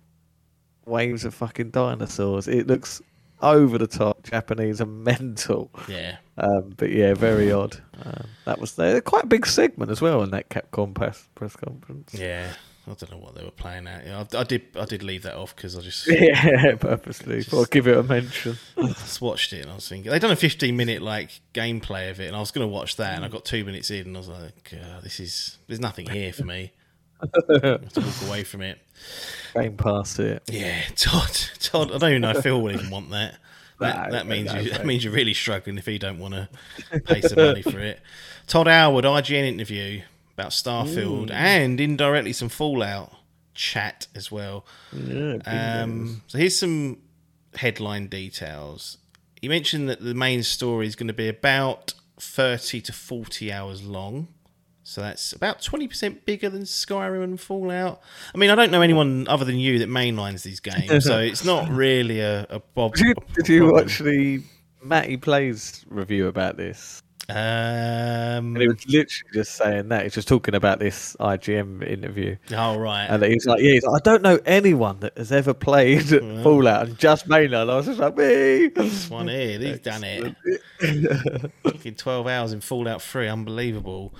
waves of fucking dinosaurs. It looks over the top, Japanese and mental. Yeah. Um, but yeah, very odd. Um, that was they're quite a big segment as well in that Capcom press press conference. Yeah. I don't know what they were playing at. Yeah, I, I did. I did leave that off because I just Yeah, purposely. Thought I'll give it a mention. just watched it and I was thinking they'd done a 15 minute like gameplay of it and I was going to watch that and I got two minutes in and I was like, uh, this is there's nothing here for me. I have to walk away from it. Game past it. Yeah, Todd. Todd. I don't even know if Phil would even want that. That, No, that means no, you, no. that means you're really struggling if he don't want to pay some money for it. Todd Howard IGN interview about Starfield and indirectly some Fallout chat as well. Yeah. Um, so here's some headline details. He mentioned that the main story is going to be about 30 to 40 hours long. So that's about 20% bigger than Skyrim and Fallout. I mean, I don't know anyone other than you that mainlines these games, so it's not really a, a bob. did you, did you watch the Matty Plays review about this? Um, And he was literally just saying that. He's just talking about this IGN interview. oh, right. And he's like, yeah, he's like, I don't know anyone that has ever played Fallout and just mainline. I was just like, me. This one here, he's done it. Fucking 12 hours in Fallout 3, unbelievable.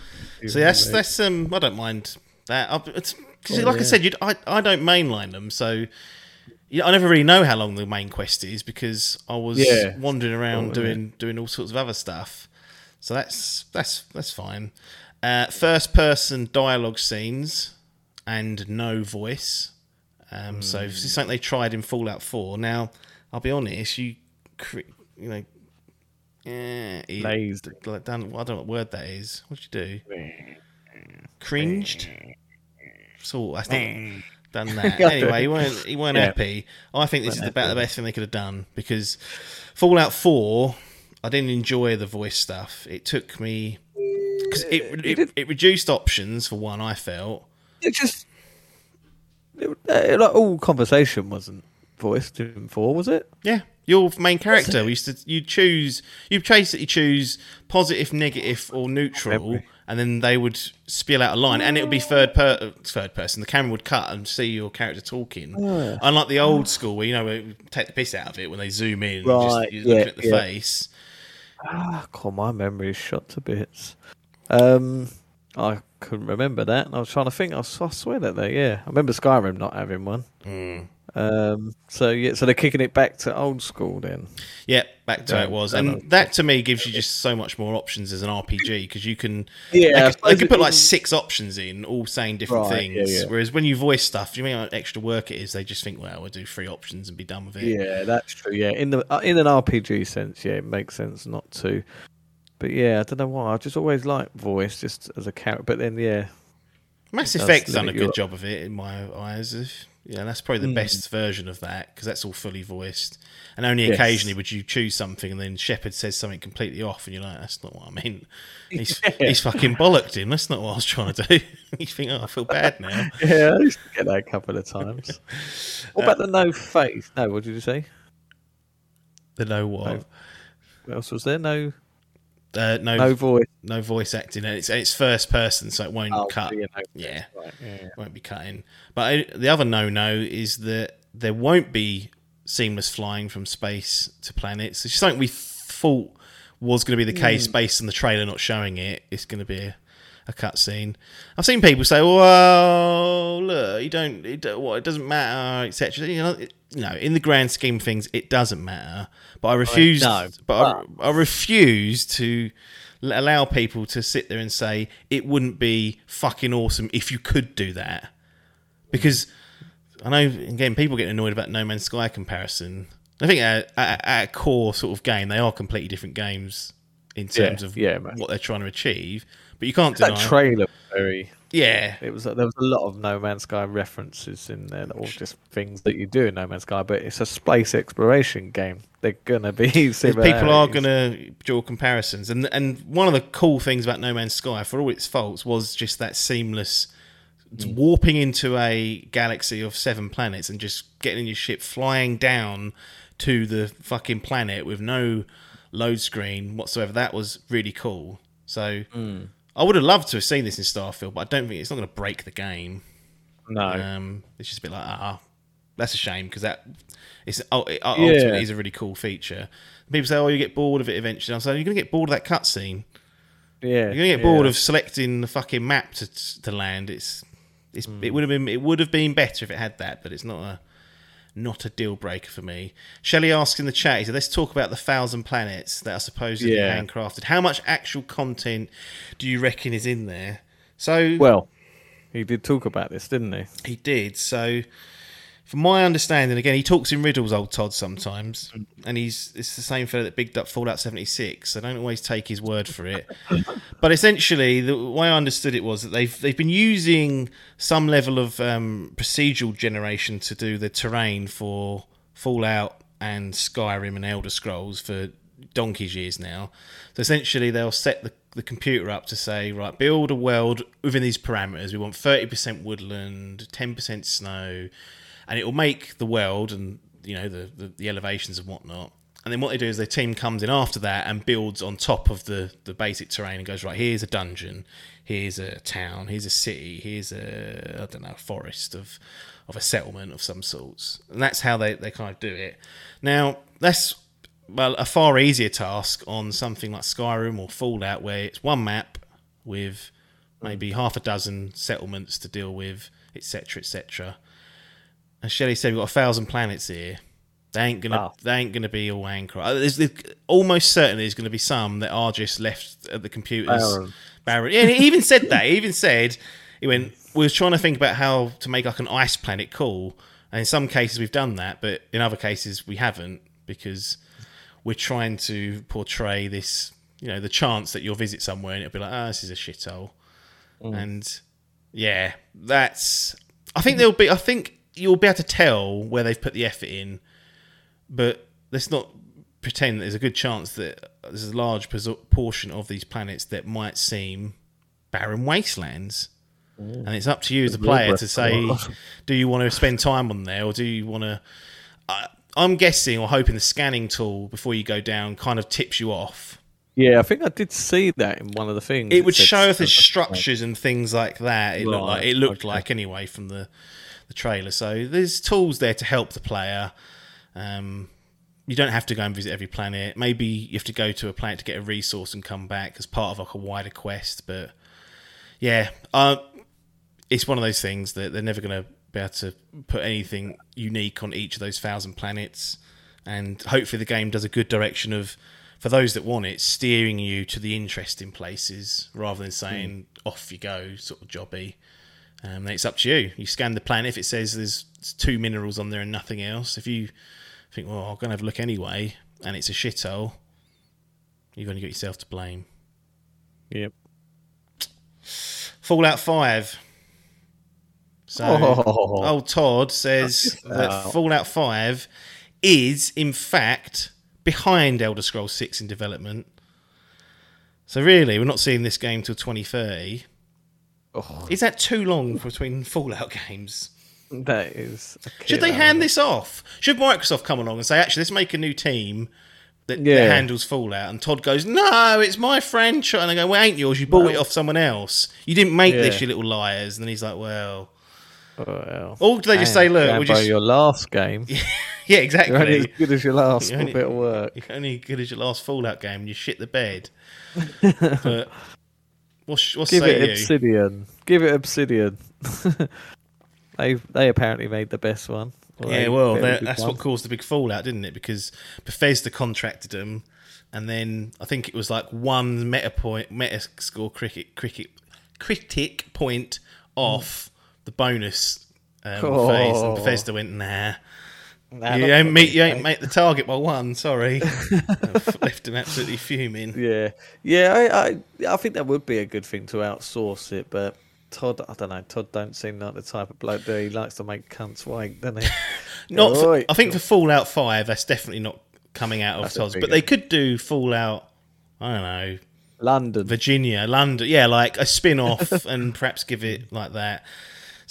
So that's that's um I don't mind that. Because, like I said, you'd, I I don't mainline them, so yeah, I never really know how long the main quest is because I was Yeah. wandering around Oh, yeah. doing doing all sorts of other stuff. So that's that's that's fine. Uh, first person dialogue scenes and no voice. Um, So Hmm. this is something they tried in Fallout Four. Now I'll be honest, you you know. Eh, Lazed. like done. I don't know what word that is. What'd you do? Cringed. So that's not done that. Anyway, he weren't he weren't Yeah. happy. I think this is about the best thing they could have done because Fallout Four, I didn't enjoy the voice stuff. It took me because it, it it reduced options for one. I felt. It just it, like all conversation wasn't voiced in four, was it? Yeah, your main character. We used to you choose you basically choose positive, negative, or neutral, and then they would spill out a line, and it would be mm. third per third person. The camera would cut and see your character talking. Oh, Unlike the old school, where you know take the piss out of it when they zoom in, Right, just, you're looking yeah, at the yeah. face. Ah, my memory is shot to bits. Um, I couldn't remember that. I was trying to think. I, swear that they, yeah, I remember Skyrim not having one. Um, so yeah, so they're kicking it back to old school then. Yeah, back to how it was, and know. that to me gives you just so much more options as an RPG because you can. Yeah, they I could, they suppose could put like six options in, all saying different Right, things. yeah. Whereas when you voice stuff, do you mean how extra work it is? They just think, well, we'll do three options and be done with it. Yeah, that's true. Yeah, in the uh, in an RPG sense, yeah, it makes sense not to. But yeah, I don't know why. I just always like voice just as a character. But then yeah, Mass Effect's done a good your- job of it in my eyes. If- Yeah, that's probably the Hmm. best version of that because that's all fully voiced. And only Yes. occasionally would you choose something and then Shepard says something completely off, and you're like, "That's not what I meant." He's Yeah. he's fucking bollocked him. That's not what I was trying to do. you think, "Oh, I feel bad now." yeah, I used to get that a couple of times. what about the no faith? No, what did you say? The no what? No. What else was there? No, Uh, no, no no, voice. voice acting, and it's it's first person, so it won't Oh, cut. yeah, Yeah. right, yeah. won't be cutting. But I, the other no no is that there won't be seamless flying from space to planets. It's something we thought was going to be the case based on the trailer not showing it. It's going to be a, a cutscene. I've seen people say, "Well, look, you don't, it, what, it doesn't matter, etc." You know, it, in the grand scheme of things, it doesn't matter. But I refuse. no, but I, I refuse to allow people to sit there and say it wouldn't be fucking awesome if you could do that. Because I know, again, people get annoyed about No Man's Sky comparison. I think at, at, at a core sort of game, they are completely different games in Yeah, terms of yeah, what they're trying to achieve. But you can't That deny. trailer was very. yeah, It was there was a lot of No Man's Sky references in there, or just things that you do in No Man's Sky. But it's a space exploration game. They're gonna be people are going to draw comparisons, and and one of the cool things about No Man's Sky, for all its faults, was just that seamless mm. warping into a galaxy of seven planets and just getting in your ship, flying down to the fucking planet with no load screen whatsoever. That was really cool. So mm. I would have loved to have seen this in Starfield, but I don't think it's not going to break the game. no. Um, it's just a bit like ah, that's a shame because that it's oh, it, ultimately is a really cool feature. People say, "Oh, you get bored of it eventually." I'm saying, "You're gonna get bored of that cutscene. yeah, You're gonna get bored of selecting the fucking map to to land." It's it's Hmm. it would have been it would have been better if it had that, but it's not a not a deal breaker for me. Shelley asks in the chat, he said, let's talk about the thousand planets that are supposedly Yeah. handcrafted. How much actual content do you reckon is in there? So Well, he did talk about this, didn't he? he did. So, from my understanding, again, he talks in riddles, old Todd, sometimes, and he's it's the same fellow that bigged up Fallout seventy six. So don't always take his word for it. but essentially, the way I understood it was that they've they've been using some level of um, procedural generation to do the terrain for Fallout and Skyrim and Elder Scrolls for donkey's years now. So essentially, they'll set the, the computer up to say, right, build a world within these parameters. We want 30% woodland, 10% snow, and it will make the world and you know the, the, the elevations and whatnot. And then what they do is their team comes in after that and builds on top of the, the basic terrain and goes, right, here's a dungeon, here's a town, here's a city, here's a, I don't know, forest of, of a settlement of some sorts. And that's how they, they kind of do it. Now, that's well, a far easier task on something like Skyrim or Fallout, where it's one map with maybe half a dozen settlements to deal with, etc., etc. And Shelley said we've got a thousand planets here. They ain't gonna, Oh. they ain't gonna be all anchor. Uh, There's, there's almost certainly there's gonna be some that are just left at the computers. Barren. Barren. Yeah, he even said that. He even said he went. We was trying to think about how to make like an ice planet cool, and in some cases we've done that, but in other cases we haven't because we're trying to portray this, you know, the chance that you'll visit somewhere and it'll be like, oh, this is a shithole. And yeah, that's. I think there'll be. I think you'll be able to tell where they've put the effort in, but let's not pretend that there's a good chance that there's a large portion of these planets that might seem barren wastelands. Mm. And it's up to you as a player to say, do you want to spend time on there or do you want to. I I'm guessing or hoping the scanning tool before you go down kind of tips you off. Yeah, I think I did see that in one of the things. It would show if there's structures and things like that. It looked like it looked okay. like anyway from the the trailer. So there's tools there to help the player. Um, you don't have to go and visit every planet. Maybe you have to go to a planet to get a resource and come back as part of like a wider quest. But yeah, uh, it's one of those things that they're never going to be able to put anything unique on each of those thousand planets. And hopefully, the game does a good direction of, for those that want it, steering you to the interesting places rather than saying off you go, sort of jobby. Um, it's up to you. You scan the planet. If it says there's two minerals on there and nothing else, if you think, well, I'm going to have a look anyway, and it's a shithole, you're going to get yourself to blame. Yep. Fallout 5. So, Oh. old Todd says that. Fallout 5 is, in fact, behind Elder Scrolls 6 in development. So, really, we're not seeing this game till 2030. Oh, Is that too long between Fallout games? that is. Should they hand this off? Should Microsoft come along and say, actually, let's make a new team that, that handles Fallout? And Todd goes, no, it's my franchise. And I go, well, it ain't yours. You bought it off someone else. You didn't make this, you little liars. And then he's like, well. Oh, well. Or do they just say, look, we just. your last game. Yeah, exactly. You're only as good as your last You're only- bit of work. You're only good as your last Fallout game and you shit the bed. but what's, what's Give say it you? Obsidian. Give it Obsidian. they they apparently made the best one. Yeah, well, very that- good that's one. what caused the big fallout, didn't it? Because Bethesda contracted them, and then I think it was like one meta point, meta score cricket, cricket, critic point off the bonus um, Oh. phase, and Bethesda went, "Nah, Nah, you ain't meet, you ain't make the target by one. Sorry, left him absolutely fuming. Yeah, yeah. I, I I think that would be a good thing to outsource it, but Todd, I don't know. Todd don't seem like the type of bloke that he likes to make cunts wait, doesn't he? Not, for, Right. I think for Fallout Five, that's definitely not coming out of That's Todd's, but they could do Fallout. I don't know. London. Virginia, London, yeah, like a spin off and perhaps give it like that.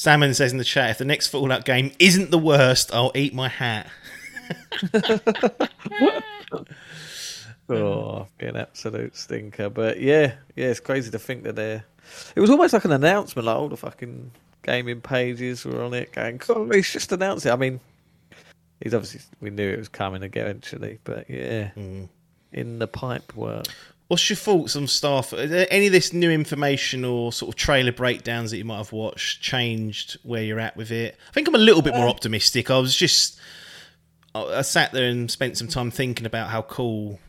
Salmon says in the chat, if the next Fallout game isn't the worst, I'll eat my hat. Oh, be an absolute stinker. But yeah, yeah, it's crazy to think that they're. It was almost like an announcement, like all the fucking gaming pages were on it, going, "Oh, he's just announced it." I mean, he's obviously we knew it was coming again eventually, but yeah, Mm. in the pipe work. What's your thoughts on staff? Any of this new information or sort of trailer breakdowns that you might have watched changed where you're at with it? I think I'm a little bit more optimistic. I was just. I sat there and spent some time thinking about how cool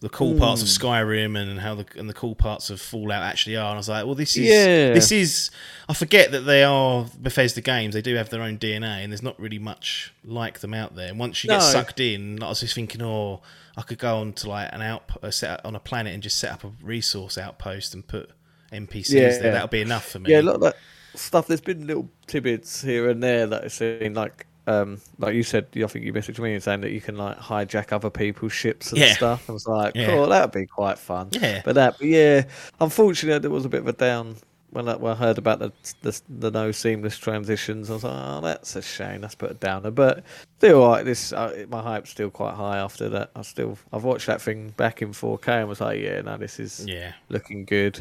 the cool parts of Skyrim and how the and the cool parts of Fallout actually are. And I was like, well, this is Yeah. this is. I forget that they are Bethesda games. They do have their own DNA, and there's not really much like them out there. And once you get sucked in, I was just thinking, oh, I could go on to like an out uh, set on a planet and just set up a resource outpost and put NPCs Yeah. there. That'll be enough for me. Yeah, a lot of that stuff. There's been little tidbits here and there that I've seen, like um, like you said. I think you messaged me and saying that you can like hijack other people's ships and Yeah. stuff. I was like, Yeah. cool, that'd be quite fun. Yeah. but that, but yeah, unfortunately, there was a bit of a down. When I, when I heard about the, the the no seamless transitions, I was like, "Oh, that's a shame. That's put a downer." But still, like this, uh, my hype's still quite high after that. I still, I've watched that thing back in 4K and was like, "Yeah, no, this is yeah. looking good.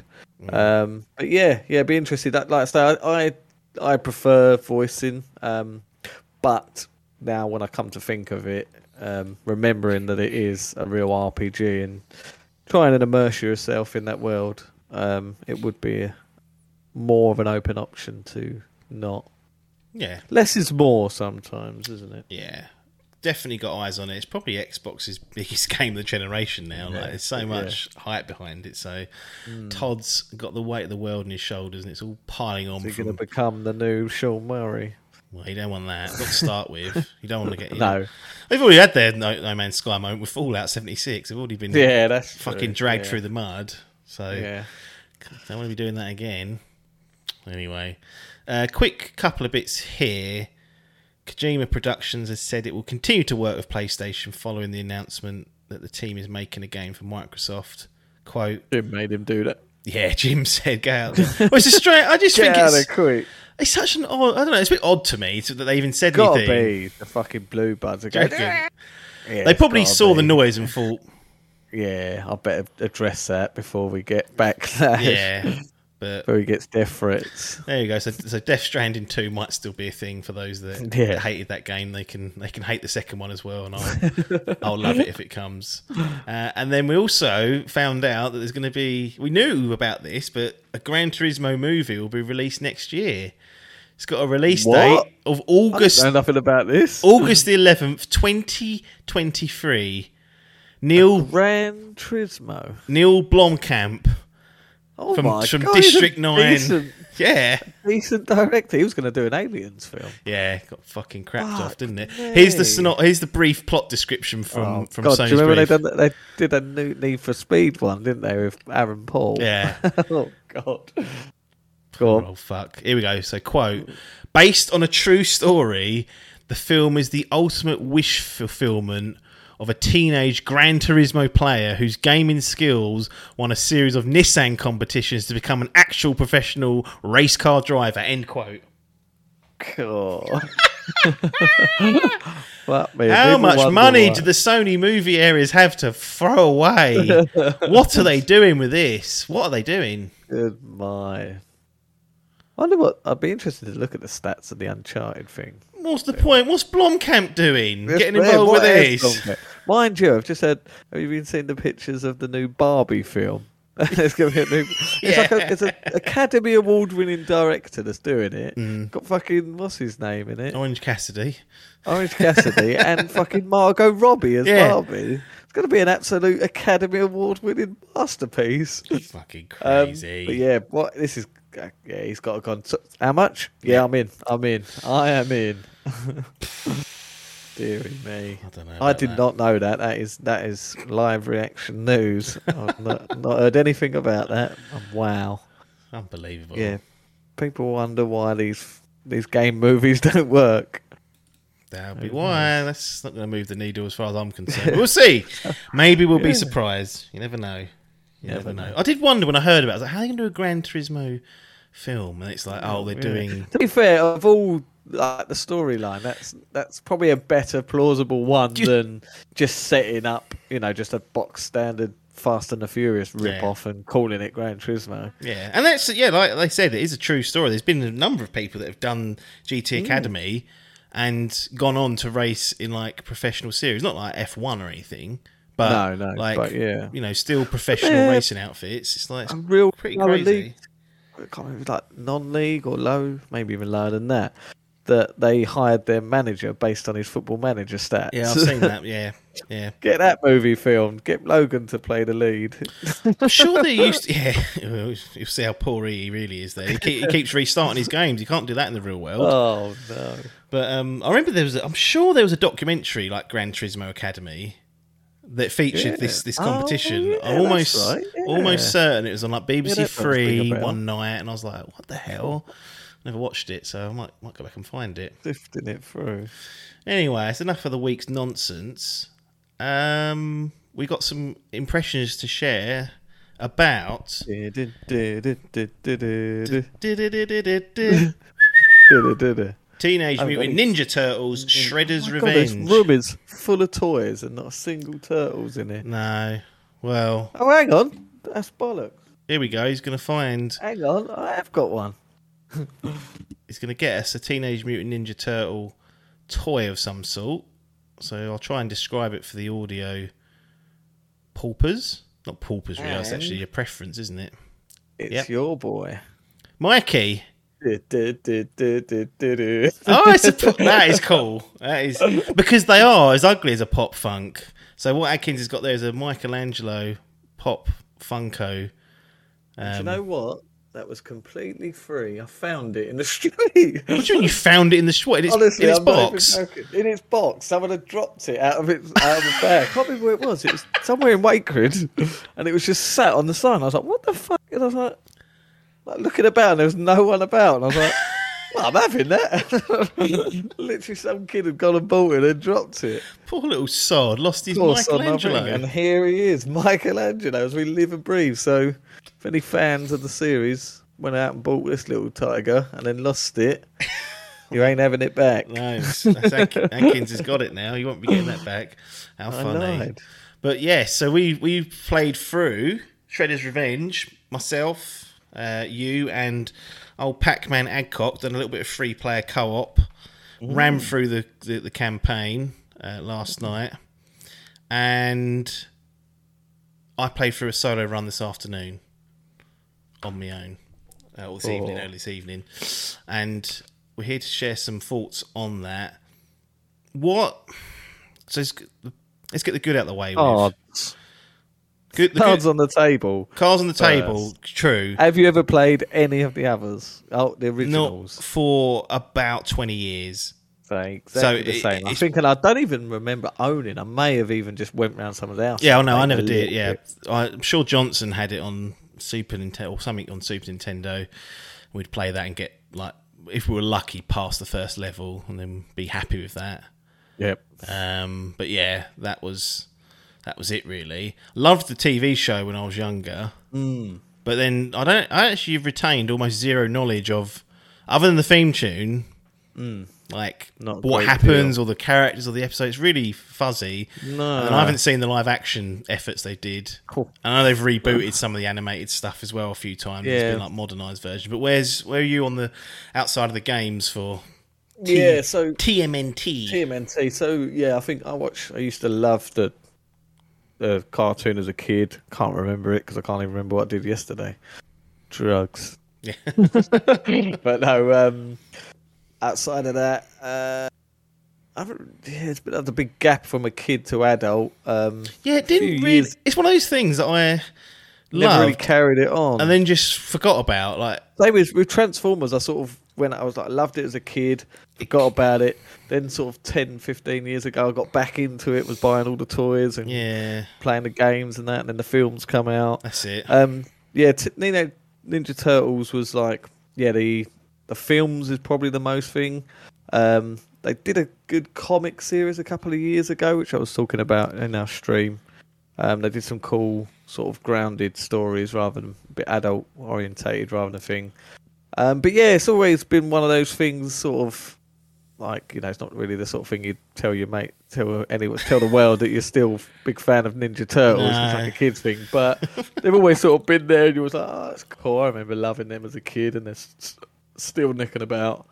Um, but yeah, yeah, be interested. That like I say, I I, I prefer voicing, um, but now when I come to think of it, um, remembering that it is a real RPG and trying to immerse yourself in that world, um, it would be more of an open option to not Yeah, Less is more sometimes, isn't it? yeah. Definitely got eyes on it. It's probably Xbox's biggest game of the generation now. Like, there's so much hype behind it. So, Hmm. Todd's got the weight of the world on his shoulders, and it's all piling on. Is he From, going to become the new Sean Murray? Well, you don't want that. Not to start with. You don't want to get. You No. know, they've already had their No, no Man's Sky moment with Fallout 76. They've already been Yeah, that's fucking true. dragged yeah. through the mud. So, Yeah. Don't want to be doing that again. Anyway, uh, quick couple of bits here. Kojima Productions has said it will continue to work with PlayStation following the announcement that the team is making a game for Microsoft. Quote, It made him do that. Yeah, Jim said, go out there. Well, it's a straight, I just think it's, quick. it's such an odd, I don't know, it's a bit odd to me that they even said Gotta anything. be the fucking blue buds again. Yeah, They probably saw the noise and thought, Yeah, I better address that before we get backlash. yeah. But he gets death threats. There you go. So, so Death Stranding two might still be a thing for those that, Yeah. that hated that game. They can they can hate the second one as well, and I'll I'll love it if it comes. Uh, and then we also found out that there's going to be. We knew about this, but a Gran Turismo movie will be released next year. It's got a release What? date of I August know nothing about this. August the eleventh, twenty twenty three. Neil Gran Turismo. Neil Blomkamp Oh from my from God, District Nine. Decent, Yeah. decent director. He was going to do an Aliens film. Yeah, got fucking crapped Fuck off, didn't it? me. Here's the here's the brief plot description from Oh, from God, Sony's do you remember brief. they, done, they did a new Need for Speed one, didn't they, with Aaron Paul? Yeah. oh, God. Oh fuck! Here we go. So, quote: Based on a true story, the film is the ultimate wish fulfillment of a teenage Gran Turismo player whose gaming skills won a series of Nissan competitions to become an actual professional race car driver. End quote. God. What, How much money do the Sony movie areas have to throw away? what are they doing with this? What are they doing? Good my. wonder what. I'd be interested to look at the stats of the Uncharted thing. What's the point? What's Blomkamp doing? Getting involved with this? Mind you, I've just had. Have you been seeing the pictures of the new Barbie film? it's going to be a new. It's like a, it's an Academy Award winning director that's doing it. Mm. Got fucking what's his name in it? Orange Cassidy. Orange Cassidy and fucking Margot Robbie as Yeah. Barbie. It's going to be an absolute Academy Award winning masterpiece. Fucking Um, crazy. but yeah, what this is. Yeah, he's got a con. so- How much? Yeah, I'm in. I'm in. I am in. Deary me. I don't know. I did that. not know that. That is that is live reaction news. I've not, not heard anything about that. Um, wow. Unbelievable. Yeah. People wonder why these these game movies don't work. That'll be why. That's not going to move the needle as far as I'm concerned. We'll see. Maybe we'll be surprised. You never know. You never, Never know. know. I did wonder when I heard about it. I was like, how are they going to do a Gran Turismo film? And it's like, oh, they're Yeah. doing. To be fair, of all like the storyline, that's that's probably a better plausible one Do you- than just setting up, you know, just a box standard Fast and the Furious rip off and calling it Gran Turismo. Yeah, and that's yeah, like they said, it is a true story. There's been a number of people that have done Mm. GT Academy and gone on to race in like professional series, not like F1 or anything, but No, no, like but yeah. you know, still professional Yeah. racing outfits. It's like A real pretty crazy. league- I can't remember, like non-league or low, maybe even lower than that. That they hired their manager based on his football manager stats. yeah, I've seen that. Yeah, yeah. Get that movie filmed. Get Logan to play the lead. I'm sure they used. To, yeah, you'll see how poor he really is. There, he, keep, he keeps restarting his games. You can't do that in the real world. oh no! But um, I remember there was. A, I'm sure there was a documentary like Gran Turismo Academy that featured Yeah. this this Oh, competition. yeah, I'm almost right, yeah. almost certain it was on like BBC Three one night, and I was like, "What the hell?" Never watched it, so I might might go back and find it. Sifting it through. Anyway, it's enough for the week's nonsense. Um, we got some impressions to share about. Teenage Oh, Mutant? Ninja Turtles mm. Shredder's Oh my God, this Revenge. room is full of toys and not a single turtles in it. No. Well, Oh, hang on. That's bollocks. here we go. He's going to find. Hang on. I have got one. He's going to get us a Teenage Mutant Ninja Turtle toy of some sort. So I'll try and describe it for the audio. Paupers? Not paupers, really. That's actually your preference, isn't it? It's Yep. your boy. Mikey. Oh, it's a, that is cool. That is because they are as ugly as a pop funk. So what Adkins has got there is a Michelangelo pop Funko. Do you Um, know what? That was completely free. I found it in the street. what do you mean you found it in the street? in its, Honestly, in its I'm not even box? In its box, someone had dropped it out of its out of the bag. I can't remember where it was. It was somewhere in Wakeford, and it was just sat on the sign. I was like, "What the fuck?" And I was like, like looking about, and there was no one about. And I was like, well, "I'm having that." Literally, some kid had gone and bought it and dropped it. Poor little sod lost his course, Michelangelo. And here he is, Michelangelo, as we live and breathe. So, if any fans of the series went out and bought this little tiger and then lost it, you ain't having it back. No, Adkins has got it now. You won't be getting that back. How funny! But yeah, so we we played through Shredder's Revenge. Myself, uh, you, and old Pac-Man Adcock done a little bit of free player co-op. Ran through the the, the campaign uh, last night, and I played through a solo run this afternoon on my own. Uh, or this evening, Oh. early this evening, and we're here to share some thoughts on that. What? So let's, let's get the good out of the way. With. Cards. Good, the Cards good, on the table. cards on the table. True. Have you ever played any of the others? Oh, the Not originals. for about twenty years. So exactly So the same. I it's- think, and I don't even remember owning. I may have even just went round some of the house. Yeah, oh no, I never did. Yeah, bit. I'm sure Johnson had it on Super Nintendo or something on Super Nintendo. We'd play that and get like, if we were lucky, past the first level, and then be happy with that. Yep. Um, but yeah, that was that was it really. Loved the TV show when I was younger, mm. but then I don't. I actually retained almost zero knowledge of, other than the theme tune, like Not what happens deal. or the characters or the episode. It's really fuzzy. No. and I haven't seen the live action efforts they did. Cool. I know they've rebooted some of the animated stuff as well a few times. It's Yeah. been like modernized version. But where's where are you on the outside of the games for T- Yeah. So TMNT? TMNT. So yeah, I think I watch. I used to love the the cartoon as a kid. Can't remember it because I can't even remember what I did yesterday. Drugs. Yeah. but no. Um, outside of that, uh, I haven't. Yeah, it's been a big gap from a kid to adult. Um, Yeah, it didn't really. years- It's one of those things that I never really carried it on. and then just forgot about. Like, Same with, with Transformers, I sort of when I was like I loved it as a kid, forgot about it. Then sort of 10, 15 years ago, I got back into it, was buying all the toys and yeah, playing the games and that. And then the films come out. that's it. Um, yeah, t- you know, Ninja Turtles was like yeah the the films is probably the most thing. Um, they did a good comic series a couple of years ago, which I was talking about in our stream. Um, they did some cool sort of grounded stories rather than a bit adult orientated rather than a thing. Um, but yeah, it's always been one of those things, sort of like you know, it's not really the sort of thing you'd tell your mate, tell anyone, tell the world that you're still a big fan of Ninja Turtles. It's like a kids thing, but they've always sort of been there, and you was like, oh, that's cool. I remember loving them as a kid, and they're still nicking about.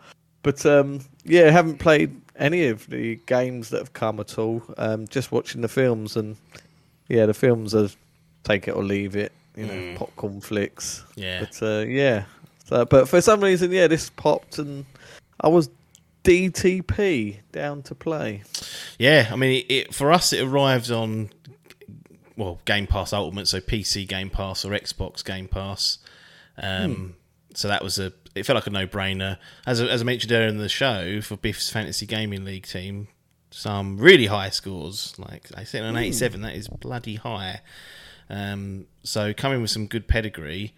But um, yeah, haven't played any of the games that have come at all. Um, just watching the films, and yeah, the films are take it or leave it. You know, Mm. popcorn flicks. Yeah. But uh, yeah, so, but for some reason, yeah, this popped, and I was DTP down to play. Yeah, I mean, it, it, for us, it arrives on well Game Pass Ultimate, so PC Game Pass or Xbox Game Pass. Um, So that was a. It felt like a no-brainer. As, I- as I mentioned earlier in the show, for Biff's Fantasy Gaming League team, some really high scores. Like I said, an eighty-seven. That is bloody high. Um, so coming with some good pedigree,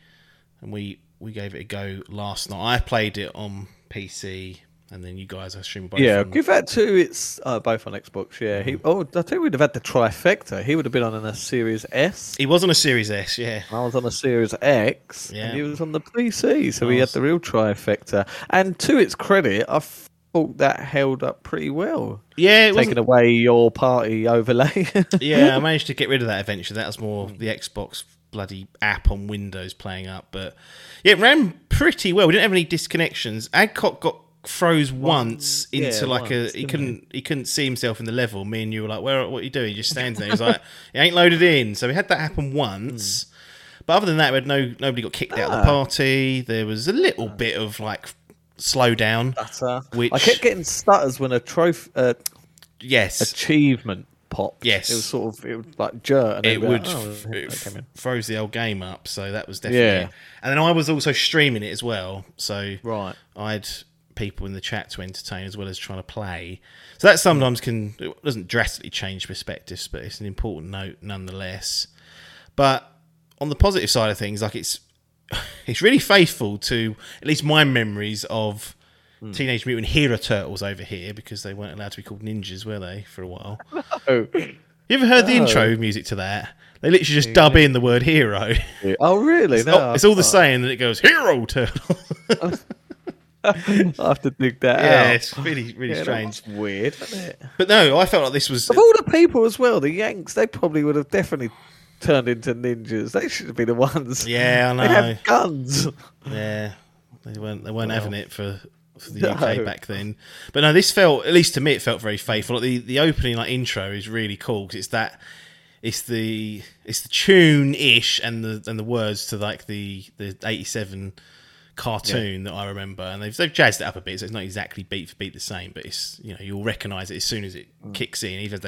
and we we gave it a go last night. I played it on PC, and then you guys, I assume, both Yeah, on- give that to it's uh, both on Xbox. Yeah, he. Oh, I think we'd have had the trifecta. He would have been on a Series S. He was on a Series S, yeah. I was on a Series X, Yeah. and he was on the PC, so he had the real trifecta. And to its credit, I thought that held up pretty well. Yeah, it Taking away your party overlay. yeah. I managed to get rid of that eventually. That was more the Xbox bloody app on Windows playing up, but yeah, it ran pretty well. We didn't have any disconnections. Adcock got froze once yeah, into like once, a he couldn't he couldn't see himself in the level. Me and you were like, "Where? What are you doing?" He just stands there. He's like, "It ain't loaded in." So we had that happen once. But other than that, we had no nobody got kicked out of the Ah. party. There was a little bit of like slow down. Stutter. Which- I kept getting stutters when a trophy uh, Yes, achievement popped. Yes. it was sort of it was like jerk, and it it'd like, oh, f- it came froze the old game up. So that was definitely. Yeah. And then I was also streaming it as well. So Right. I had people in the chat to entertain as well as trying to play. So that sometimes can it doesn't drastically change perspectives, but it's an important note nonetheless. But on the positive side of things, like it's it's really faithful to at least my memories of Hmm. Teenage Mutant Hero Turtles over here because they weren't allowed to be called ninjas, were they, for a while? Oh. oh, You ever heard the oh. intro music to that? They literally just dub in the word hero. oh really? No, Oh, it's all the oh. same, and it goes hero turtle. I have to dig that yeah, out. it's really really Yeah, strange. That's weird, isn't it? But no, I felt like this was Of all the people as well, the Yanks, they probably would have definitely turned into ninjas. They should be the ones. yeah, I know. They have guns. Yeah, they weren't they weren't Well. having it for. For the No. UK back then, but no, this felt at least to me it felt very faithful. Like the the opening like intro is really cool because it's that it's the it's the tune ish and the and the words to like the the eighty seven cartoon that I remember, and they've they've jazzed it up a bit, so it's not exactly beat for beat the same, but it's you know you'll recognise it as soon as it Mm. kicks in. Even the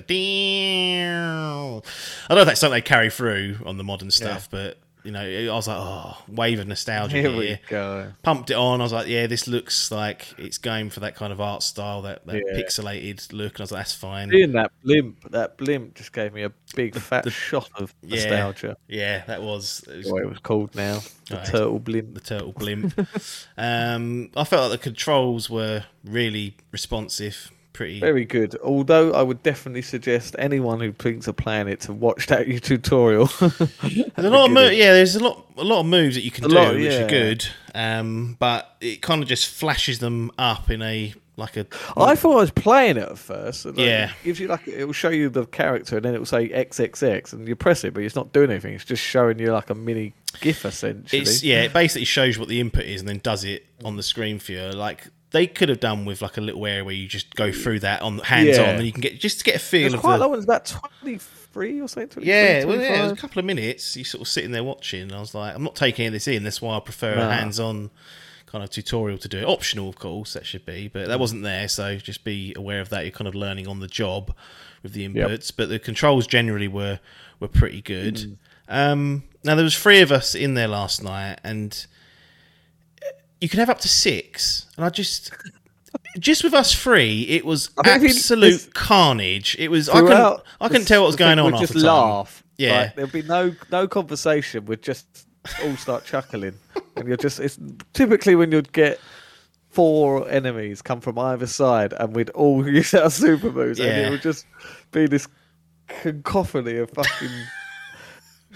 I don't know if that's something they carry through on the modern stuff, but you know I was like, oh, wave of nostalgia Here here. we go. Pumped it on. I was like, yeah, this looks like it's going for that kind of art style, that, that Yeah. pixelated look. And I was like, that's fine. Seeing that blimp, that blimp just gave me a big fat shot of Yeah. nostalgia. Yeah, that was, it was What it was called now, the Right. turtle blimp. the turtle blimp. um, I felt like the controls were really responsive, pretty. Very good. Although I would definitely suggest anyone who thinks of playing it to watch that tutorial. There's a lot of mo- yeah. There's a lot, a lot of moves that you can A do, lot, which yeah. are good. Um, but it kind of just flashes them up in a like a. I thought I was playing it at first. and, like, Yeah. It gives you like it will show you the character and then it will say XXX and you press it, but it's not doing anything. It's just showing you like a mini GIF essentially. It's yeah. It basically shows what the input is and then does it on the screen for you. Like they could have done with like a little area where you just go through that on hands on, Yeah. and you can get just to get a feel It's of quite the. long. It's about twenty three or something. Yeah, well, yeah, it was a couple of minutes. You sort of sitting there watching. And I was like, I'm not taking this in. That's why I prefer a hands-on kind of tutorial to do it. Optional, of course, that should be, but that wasn't there. So just be aware of that. You're kind of learning on the job with the inputs, but the controls generally were were pretty good. Mm. Um, now there was three of us in there last night, and you can have up to six, and I just. Just with us three, it was absolute carnage. It was. I couldn't. I couldn't tell what was going on. We'd just the time. laugh. Yeah. Like, there'll be no no conversation. We'd just all start chuckling, and you're just. It's typically when you'd get four enemies come from either side, and we'd all use our super moves, and it would just be this cacophony of fucking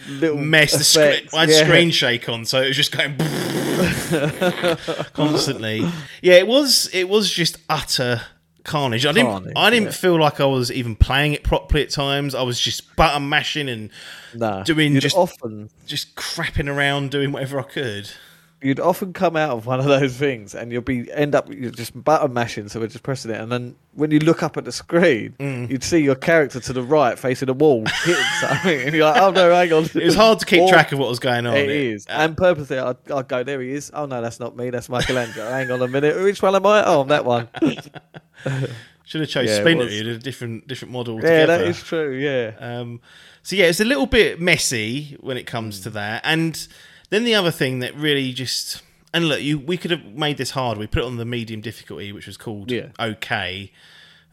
little mess. The screen. I had Yeah. screen shake on, so it was just going constantly. Yeah, it was. It was just utter carnage. I didn't. Carnage, I didn't yeah. feel like I was even playing it properly at times. I was just button mashing and No, doing just- often just crapping around, doing whatever I could. You'd often come out of one of those things and you'll be end up you're just button mashing so we're just pressing it and then when you look up at the screen Mm. you'd see your character to the right facing a wall hitting something and you're like oh no hang on It was hard to keep Or- track of what was going on. it is and purposely I'd, I'd go there he is oh no that's not me that's Michelangelo hang on a minute which one am I oh I'm that one Should have chose Yeah, it Splinter. You'd have a different different model. yeah together. that is true yeah Um, so yeah, it's a little bit messy when it comes Hmm. to that. And then the other thing that really just and look, you we could have made this hard. We put it on the medium difficulty, which was called Yeah. okay.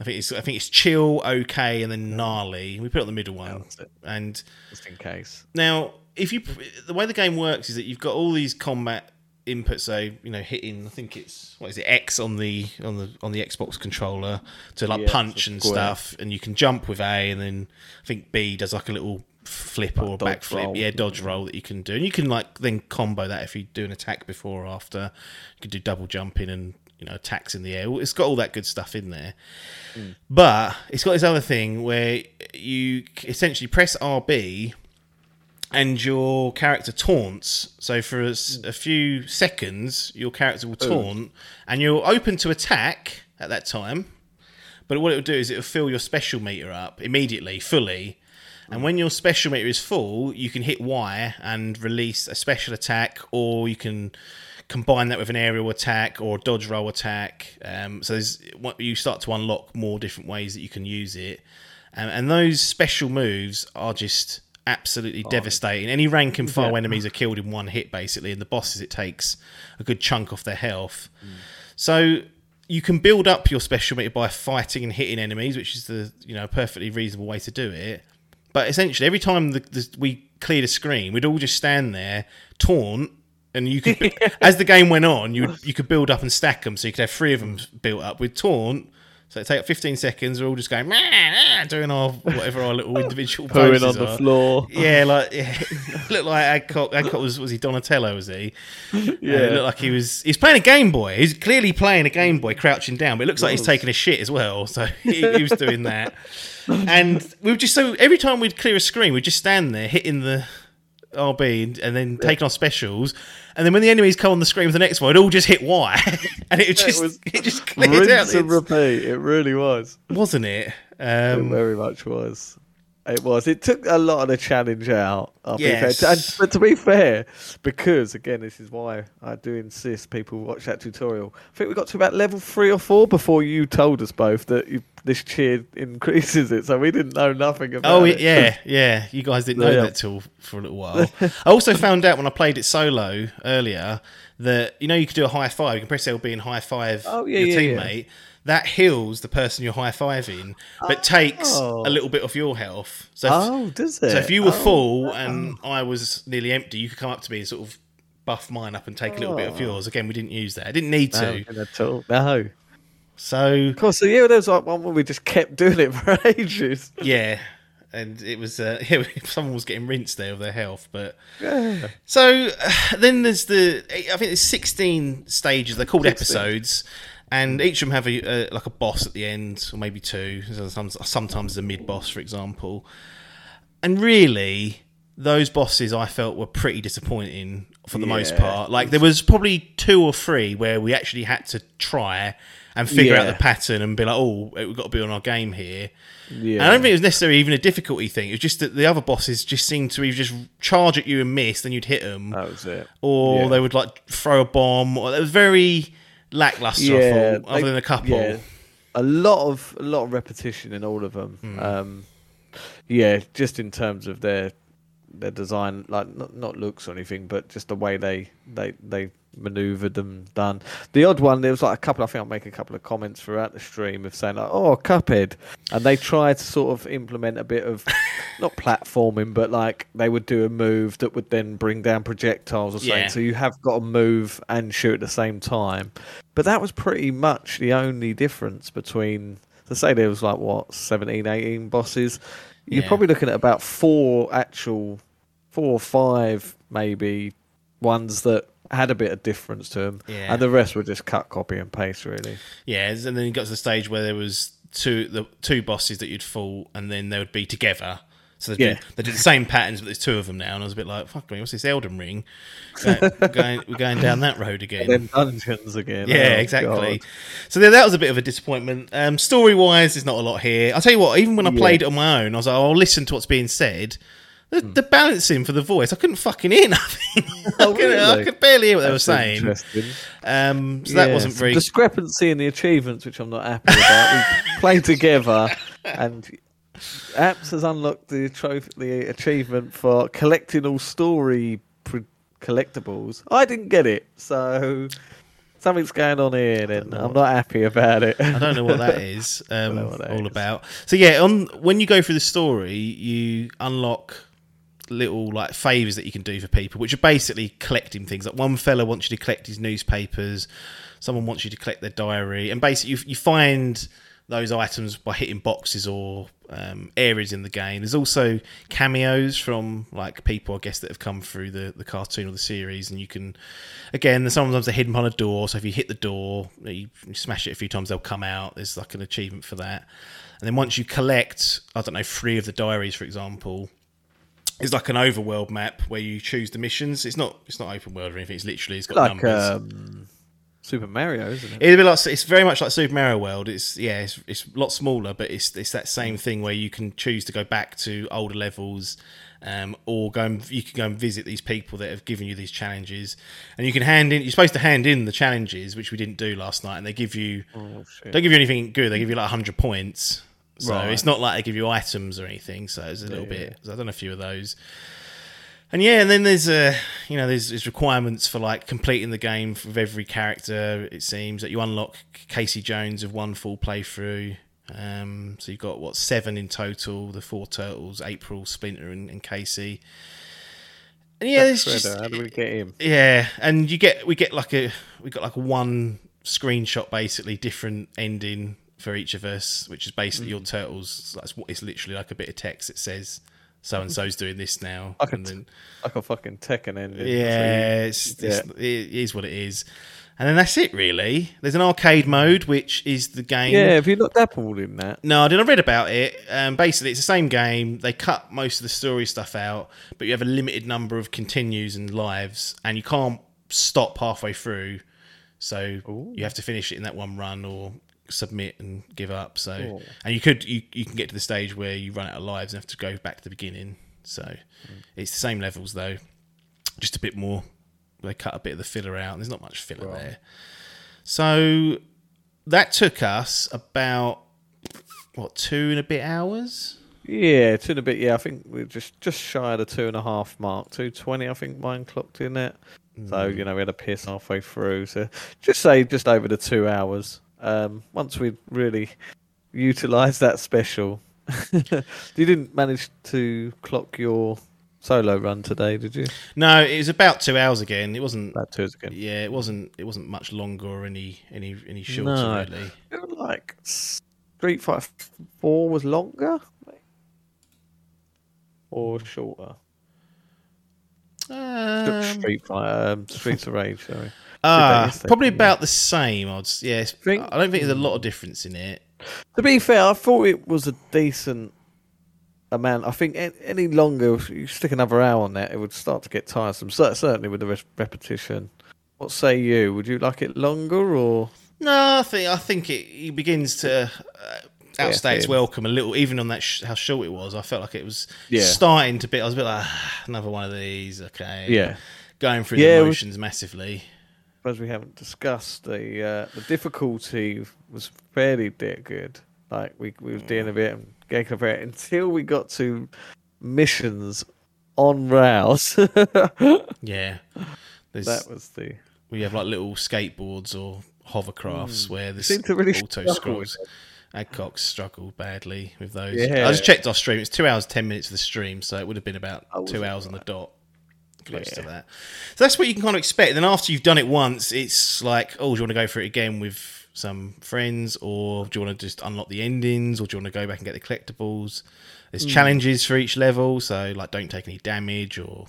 I think it's I think it's chill, okay, and then gnarly. We put it on the middle one. It. And just in case now, if you the way the game works is that you've got all these combat inputs. So you know, hitting. I think it's what is it X on the on the on the Xbox controller to like Yeah, punch and square. stuff, and you can jump with A, and then I think B does like a little flip or a backflip. Yeah, dodge roll that you can do, and you can like then combo that if you do an attack before or after. You can do double jumping and you know attacks in the air. It's got all that good stuff in there. Hmm. But it's got this other thing where you essentially press RB and your character taunts. So for a hmm. few seconds, your character will oh. taunt, and you're open to attack at that time. But what it will do is it will fill your special meter up immediately, fully. And when your special meter is full, you can hit Y and release a special attack, or you can combine that with an aerial attack or a dodge roll attack. Um, so there's you start to unlock more different ways that you can use it, um, and those special moves are just absolutely devastating. Any rank and file Yeah. enemies are killed in one hit basically, and the bosses it takes a good chunk off their health. So you can build up your special meter by fighting and hitting enemies, which is the you know perfectly reasonable way to do it. But essentially, every time the, the, we cleared a screen, we'd all just stand there, taunt, and you could, as the game went on, you you could build up and stack them, so you could have three of them built up with taunt. So it take up 15 seconds. We're all just going, "Meh, meh," doing our whatever our little individual Pooing poses on the are. floor. Yeah, like yeah. looked like Adcock. Adcock was was he Donatello? Was he? Yeah, it looked like he was. He's playing a Game Boy. He's clearly playing a Game Boy, crouching down. But it looks like he's taking a shit as well. So he, he was doing that. And we were just so every time we'd clear a screen, we'd just stand there hitting the RB and, and then taking our specials. And then when the enemies come on the screen with the next one, it all just hit Y, and it just was it just cleared out. And It's- repeat. It really was. wasn't it? It Um, very much was. It was. It took a lot of the challenge out. I'll be Yes. fair. And, but to be fair, because again, this is why I do insist people watch that tutorial. I think we got to about level three or four before you told us both that you, this cheer increases it. So we didn't know nothing about it. Oh it. yeah, yeah. You guys didn't know Yeah. that till for a little while. I also found out when I played it solo earlier that you know you could do a high five. You can press LB and high five Oh, yeah, your yeah, yeah. That heals the person you're high fiving, but takes Oh. a little bit off your health. So, if, Oh, does it? so if you were Oh, full wow. and I was nearly empty, you could come up to me and sort of buff mine up and take a little bit of Oh. yours. Again, we didn't use that. I didn't need to. at all. No. So Of course, so yeah, there was like one where we just kept doing it for ages. yeah, and it was uh, yeah, someone was getting rinsed there of their health, but. Yeah. So uh, then there's the I think there's 16 stages. They're called 16. episodes, and each of them have a, uh, like a boss at the end, or maybe two. Sometimes, sometimes a mid boss, for example. And really, those bosses I felt were pretty disappointing for the most part. Like there was probably two or three where we actually had to try and figure out the pattern and be like, oh, we've got to be on our game here. Yeah. And I don't think it was necessarily even a difficulty thing. It was just that the other bosses just seemed to either just charge at you and miss, then you'd hit them, that was it. or yeah. they would like throw a bomb. Or it was very lackluster. I thought, other they- than a couple. yeah. a lot of a lot of repetition in all of them. Hmm. Um, yeah, just in terms of their their design, like not not looks or anything, but just the way they they they maneuvered them done. The odd one, there was like a couple. I think I'll make a couple of comments throughout the stream of saying like, "Oh, Cuphead," and they tried to sort of implement a bit of not platforming, but like they would do a move that would then bring down projectiles or something. Yeah. So you have got to move and shoot at the same time. But that was pretty much the only difference between. To say there was like what 17, 18 bosses, you're Yeah. probably looking at about four actual, four or five maybe ones that had a bit of difference to them, Yeah. and the rest were just cut, copy, and paste. Really, Yeah, and then you got to the stage where there was two the two bosses that you'd fall, and then they would be together. So they Yeah. do the same patterns, but there's two of them now, and I was a bit like, "Fuck me, what's this Elden Ring? We're, going, we're going down that road again." then dungeons again. Yeah, Oh, exactly. God. So there, that was a bit of a disappointment. Um, story wise, there's not a lot here. I'll tell you what, even when I Yeah. played it on my own, I was like, I'll listen to what's being said. The, the balancing for the voice, I couldn't fucking hear nothing. I, Oh, could, I really? could barely hear what they were saying. Um, so that wasn't very. discrepancy in the achievements, which I'm not happy about. we played together, and Apps has unlocked the trophy, the achievement for collecting all story pro- collectibles. I didn't get it, so something's going on here. Then I'm not happy about it. I don't know what that is um, what that all is. about. So yeah, on when you go through the story, you unlock little like favors that you can do for people, which are basically collecting things. Like one fella wants you to collect his newspapers, someone wants you to collect their diary, and basically you, you find those items by hitting boxes or um, areas in the game. There's also cameos from like people, I guess, that have come through the, the cartoon or the series, and you can, again, sometimes they're hidden behind a door. So if you hit the door, you, you smash it a few times, they'll come out. There's like an achievement for that. And then once you collect, I don't know, three of the diaries, for example, it's like an overworld map where you choose the missions. It's not it's not open world or anything. It's literally it's got like numbers. um, Super Mario, isn't it? It'd be like it's very much like Super Mario World. It's yeah, it's, it's a lot smaller, but it's it's that same thing where you can choose to go back to older levels, um, or go and you can go and visit these people that have given you these challenges, and you can hand in. You're supposed to hand in the challenges, which we didn't do last night, and they give you Oh, don't give you anything good. They give you like hundred points. So Right. it's not like they give you items or anything. So it's a little bit. So I've done a few of those. And yeah, and then there's uh, you know there's, there's requirements for like completing the game with every character. It seems that you unlock Casey Jones of one full playthrough. Um, so you've got what seven in total: the four turtles, April, Splinter, and, and Casey. And yeah, there's Shredder, just how do we get him? yeah, and you get we get like a we got like one screenshot basically different ending for each of us, which is basically your turtles. That's what it's literally like a bit of text that says so and so's doing this now. I can and then, Like a fucking Tekken ending. yeah, it's, it's, it is what it is. And then that's it really. There's an arcade mode, which is the game. Yeah, have you not all in that? No, I didn't. I read about it. Um, basically, it's the same game. They cut most of the story stuff out, but you have a limited number of continues and lives, and you can't stop halfway through. So you have to finish it in that one run or submit and give up. So, Cool. and you could you, you can get to the stage where you run out of lives and have to go back to the beginning. So mm. it's the same levels though, just a bit more. They cut a bit of the filler out, and there's not much filler Right. there. So that took us about what two and a bit hours. Yeah, two and a bit. Yeah, I think we're just just shy of the two and a half mark. Two twenty, I think mine clocked in it. So mm. you know we had a piss halfway through. So just say just over the two hours. Um, once we really utilised that special, you didn't manage to clock your solo run today, did you? No, it was about two hours again. It wasn't. That two again. Yeah, it wasn't. It wasn't much longer or any any any shorter No. really. It was like Street Fighter Four was longer, or shorter. Um, Street Fighter, um, Streets of Rage. Sorry. Yesterday, probably about the same. I'd yeah. Think- I don't think there's a lot of difference in it. To be fair, I thought it was a decent amount. I think any longer, if you stick another hour on that, it would start to get tiresome. Certainly with the re- repetition. What say you? Would you like it longer or? No, I think I think it, it begins to uh, outstay its thin. welcome a little. Even on that sh- how short it was, I felt like it was Yeah. starting to bit. I was a bit like "Ah, another one of these. Okay, Yeah. going through Yeah, the motions massively. As we haven't discussed, the uh, the difficulty was fairly good. Like we we was dealing with it and getting over it until we got to missions on rails. Yeah, There's, that was the we have like little skateboards or hovercrafts where the seem to really auto scrolls. Adcock struggled badly with those. Yeah. I just checked our stream. It's two hours ten minutes of the stream, so it would have been about two hours on the dot, close to that. So that's what you can kind of expect. Then after you've done it once, it's like, oh, do you want to go for it again with some friends, or do you want to just unlock the endings, or do you want to go back and get the collectibles? There's Hmm. challenges for each level, so like don't take any damage or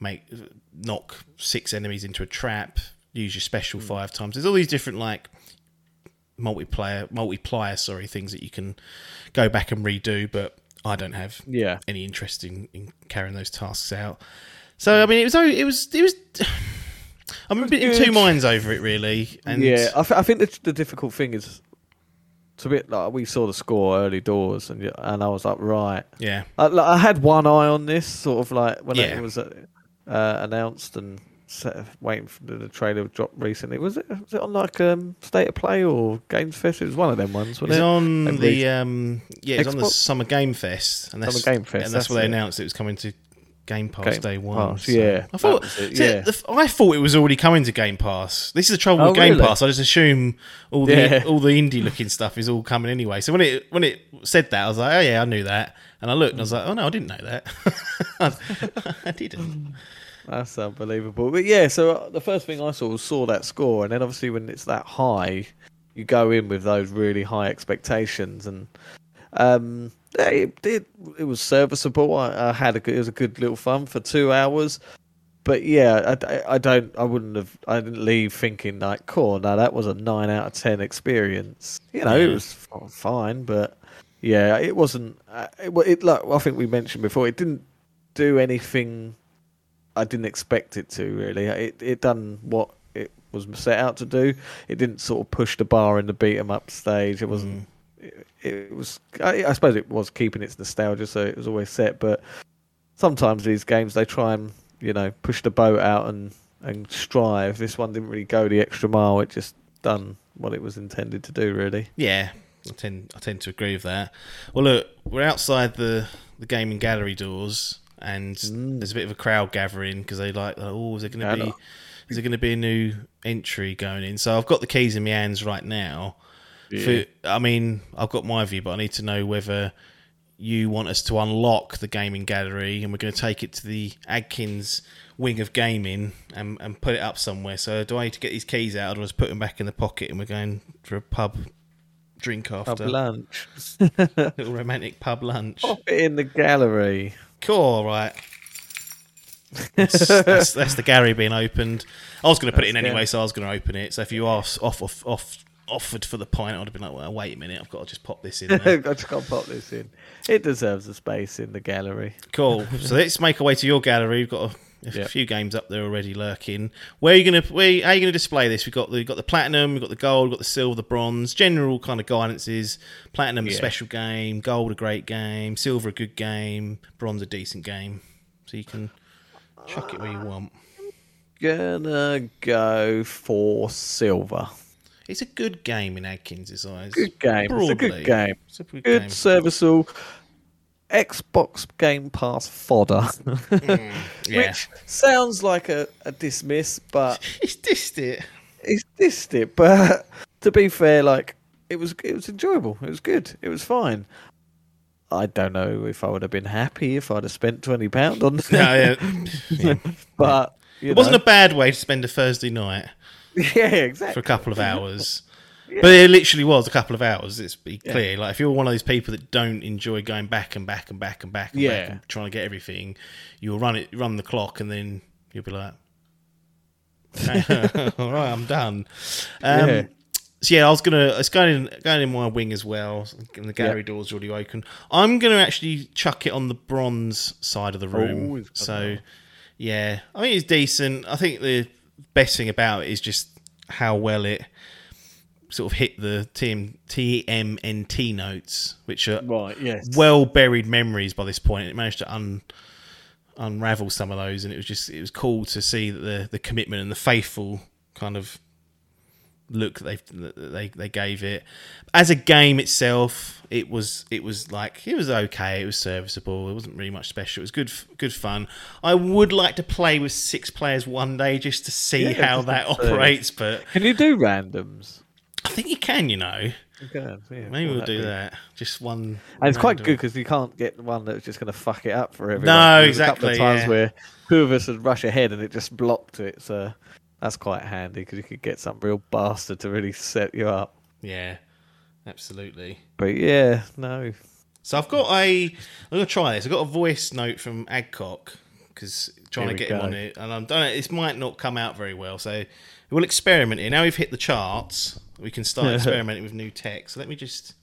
make knock six enemies into a trap. Use your special Hmm. five times. There's all these different like multiplayer multiplier sorry things that you can go back and redo but i don't have yeah. any interest in, in carrying those tasks out so i mean it was it was it was i'm a bit in two minds over it really and yeah, I, th- I think the, the difficult thing is it's a bit like we saw the score early doors, and and I was like, right. yeah I, like, I had one eye on this, sort of like when Yeah. it was uh, uh, announced and set, waiting for the, trailer to drop recently. Was it was it on like um, State of Play or Games Fest? It was one of them ones, it wasn't was it? on And the um yeah it was on the summer game fest and that's Summer Game Fest, and that's, that's where they announced it was coming to Game Pass Game day one. Pass, so- yeah, I thought. it, yeah. the- I thought it was already coming to Game Pass. This is the trouble Oh, with Game really? Pass. I just assume all the Yeah. all the indie looking stuff is all coming anyway. So when it when it said that, I was like, oh yeah, I knew that. And I looked and I was like, oh no, I didn't know that. I didn't. That's unbelievable. But yeah, so uh, the first thing I saw was saw that score, and then obviously when it's that high, you go in with those really high expectations, and um, yeah, it did. It was serviceable. I, I had a good, it was a good little fun for two hours. But yeah, I, I- don't. I wouldn't have. I didn't leave thinking like, "Cool, no, that was a nine out of ten experience." You know, it was fine, but yeah, it wasn't. Uh, it, it like I think we mentioned before, it didn't do anything I didn't expect it to. Really, it it done what it was set out to do. It didn't sort of push the bar in the beat 'em up stage. It wasn't. It, it was. I, I suppose it was keeping its nostalgia, so it was always set. But sometimes these games they try and you know push the boat out and and strive. This one didn't really go the extra mile. It just done what it was intended to do, really. Yeah, I tend I tend to agree with that. Well, look, we're outside the the gaming gallery doors, and mm. there's a bit of a crowd gathering because they like, oh, is there going to be is there going to be a new entry going in? So I've got the keys in my hands right now. For, I mean, I've got my view, but I need to know whether you want us to unlock the gaming gallery and we're going to take it to the Adkins wing of gaming and, and put it up somewhere. So do I need to get these keys out or just put them back in the pocket and we're going for a pub drink after? Pub lunch. little romantic pub lunch. Pop it in the gallery. Cool, all right. That's, that's, that's the gallery being opened. I was going to put it in That's anyway, so I was going to open it. So if you asked off, off, off, offered for the pint, I'd have been like, well, wait a minute, I've got to just pop this in. I just can't pop this in. It deserves a space in the gallery. cool. So let's make our way to your gallery. We've got a, a Yep. few games up there already lurking. Where are you going to? Where how are you going to display this? We've got the we've got the platinum, we've got the gold, we've got the silver, the bronze. General kind of guidances: platinum, a special game; gold, a great game; silver, a good game; bronze, a decent game. So you can chuck it where you want. Gonna go for silver. It's a good game in Adkins' eyes. Good game. It's a good game. It's a good, Good game. serviceable Xbox Game Pass fodder. Mm, yeah. Which sounds like a, a dismiss, but He's dissed it. it's dissed it. But to be fair, like it was it was enjoyable. It was good. It was fine. I don't know if I would have been happy if I'd have spent twenty pound on No, yeah. Yeah. but It wasn't know. a bad way to spend a Thursday night yeah, exactly. for a couple of hours. But it literally was a couple of hours. Let's be Yeah. clear. Like if you're one of those people that don't enjoy going back and back and back and back and back and trying to get everything, you'll run it, run the clock, and then you'll be like, "All right, I'm done." Um, Yeah. So yeah, I was gonna. It's going in, going in my wing as well. And the gallery door's already open. I'm gonna actually chuck it on the bronze side of the room. Oh, so yeah, I think it's decent. I think the best thing about it is just how well it sort of hit the TM, TMNT notes, which are Right, yes. well buried memories by this point. It managed to un, unravel some of those, and it was just it was cool to see that the the commitment and the faithful kind of look that they they they gave it. As a game itself, it was it was like it was okay. It was serviceable. It wasn't really much special. It was good good fun. I would like to play with six players one day just to see Yeah, how that operates, but Can you do randoms? I think you can. You know, yeah, maybe well, do be- that. Just one. And it's quite good because you can't get one that's just going to fuck it up for everyone. No, There's A couple of times yeah. where two of us would rush ahead and it just blocked it. So that's quite handy because you could get some real bastard to really set you up. Yeah, absolutely. But yeah, no. So I've got a. I'm gonna try this. I've got a voice note from Adcock because trying Here to we get him on it, and I'm don't. This might not come out very well, so we'll experiment here. Now we've hit the charts, we can start experimenting with new tech. So let me just.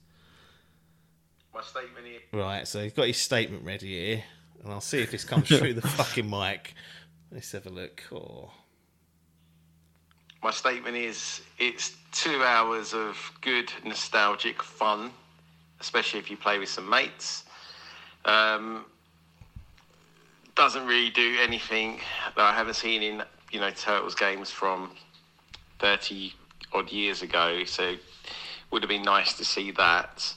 My statement here. Right, so he's got his statement ready here, and I'll see if this comes through the fucking mic. Let's have a look. Oh. My statement is it's two hours of good nostalgic fun, especially if you play with some mates. Um, doesn't really do anything that I haven't seen in you know Turtles games from thirty odd years ago. So would have been nice to see that.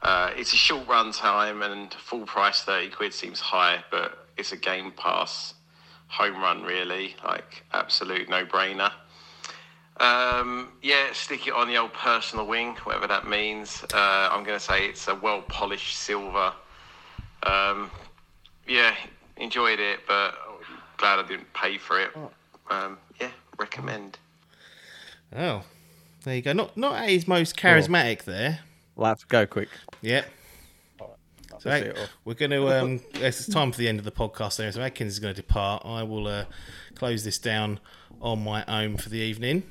Uh, it's a short run time and full price thirty quid seems high, but it's a Game Pass home run really, like absolute no brainer. Um, yeah, stick it on the old personal wing, whatever that means. Uh, I'm going to say it's a well polished silver. Um, yeah, enjoyed it, but glad I didn't pay for it. Um, yeah, recommend. Oh, there you go. Not not at his most charismatic there. We'll have go quick. Yep. So Let's see it off. we're going to. Um, it's time for the end of the podcast. There, so Atkins is going to depart. I will uh, close this down on my own for the evening,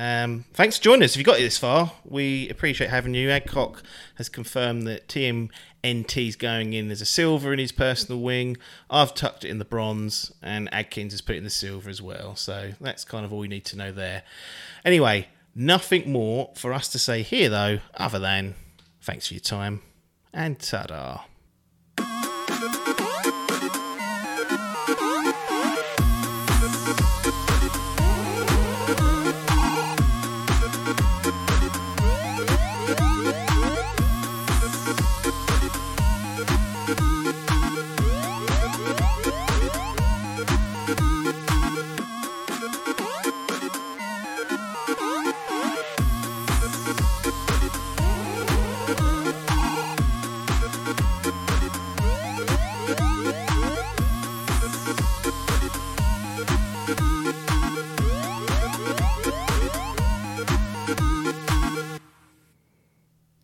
Um, thanks for joining us. If you got it this far, we appreciate having you. Adcock has confirmed that TMNT is going in as a silver in his personal wing. I've tucked it in the bronze, and Adkins has put it in the silver as well. So that's kind of all we need to know there. Anyway, nothing more for us to say here, though, other than thanks for your time and ta da.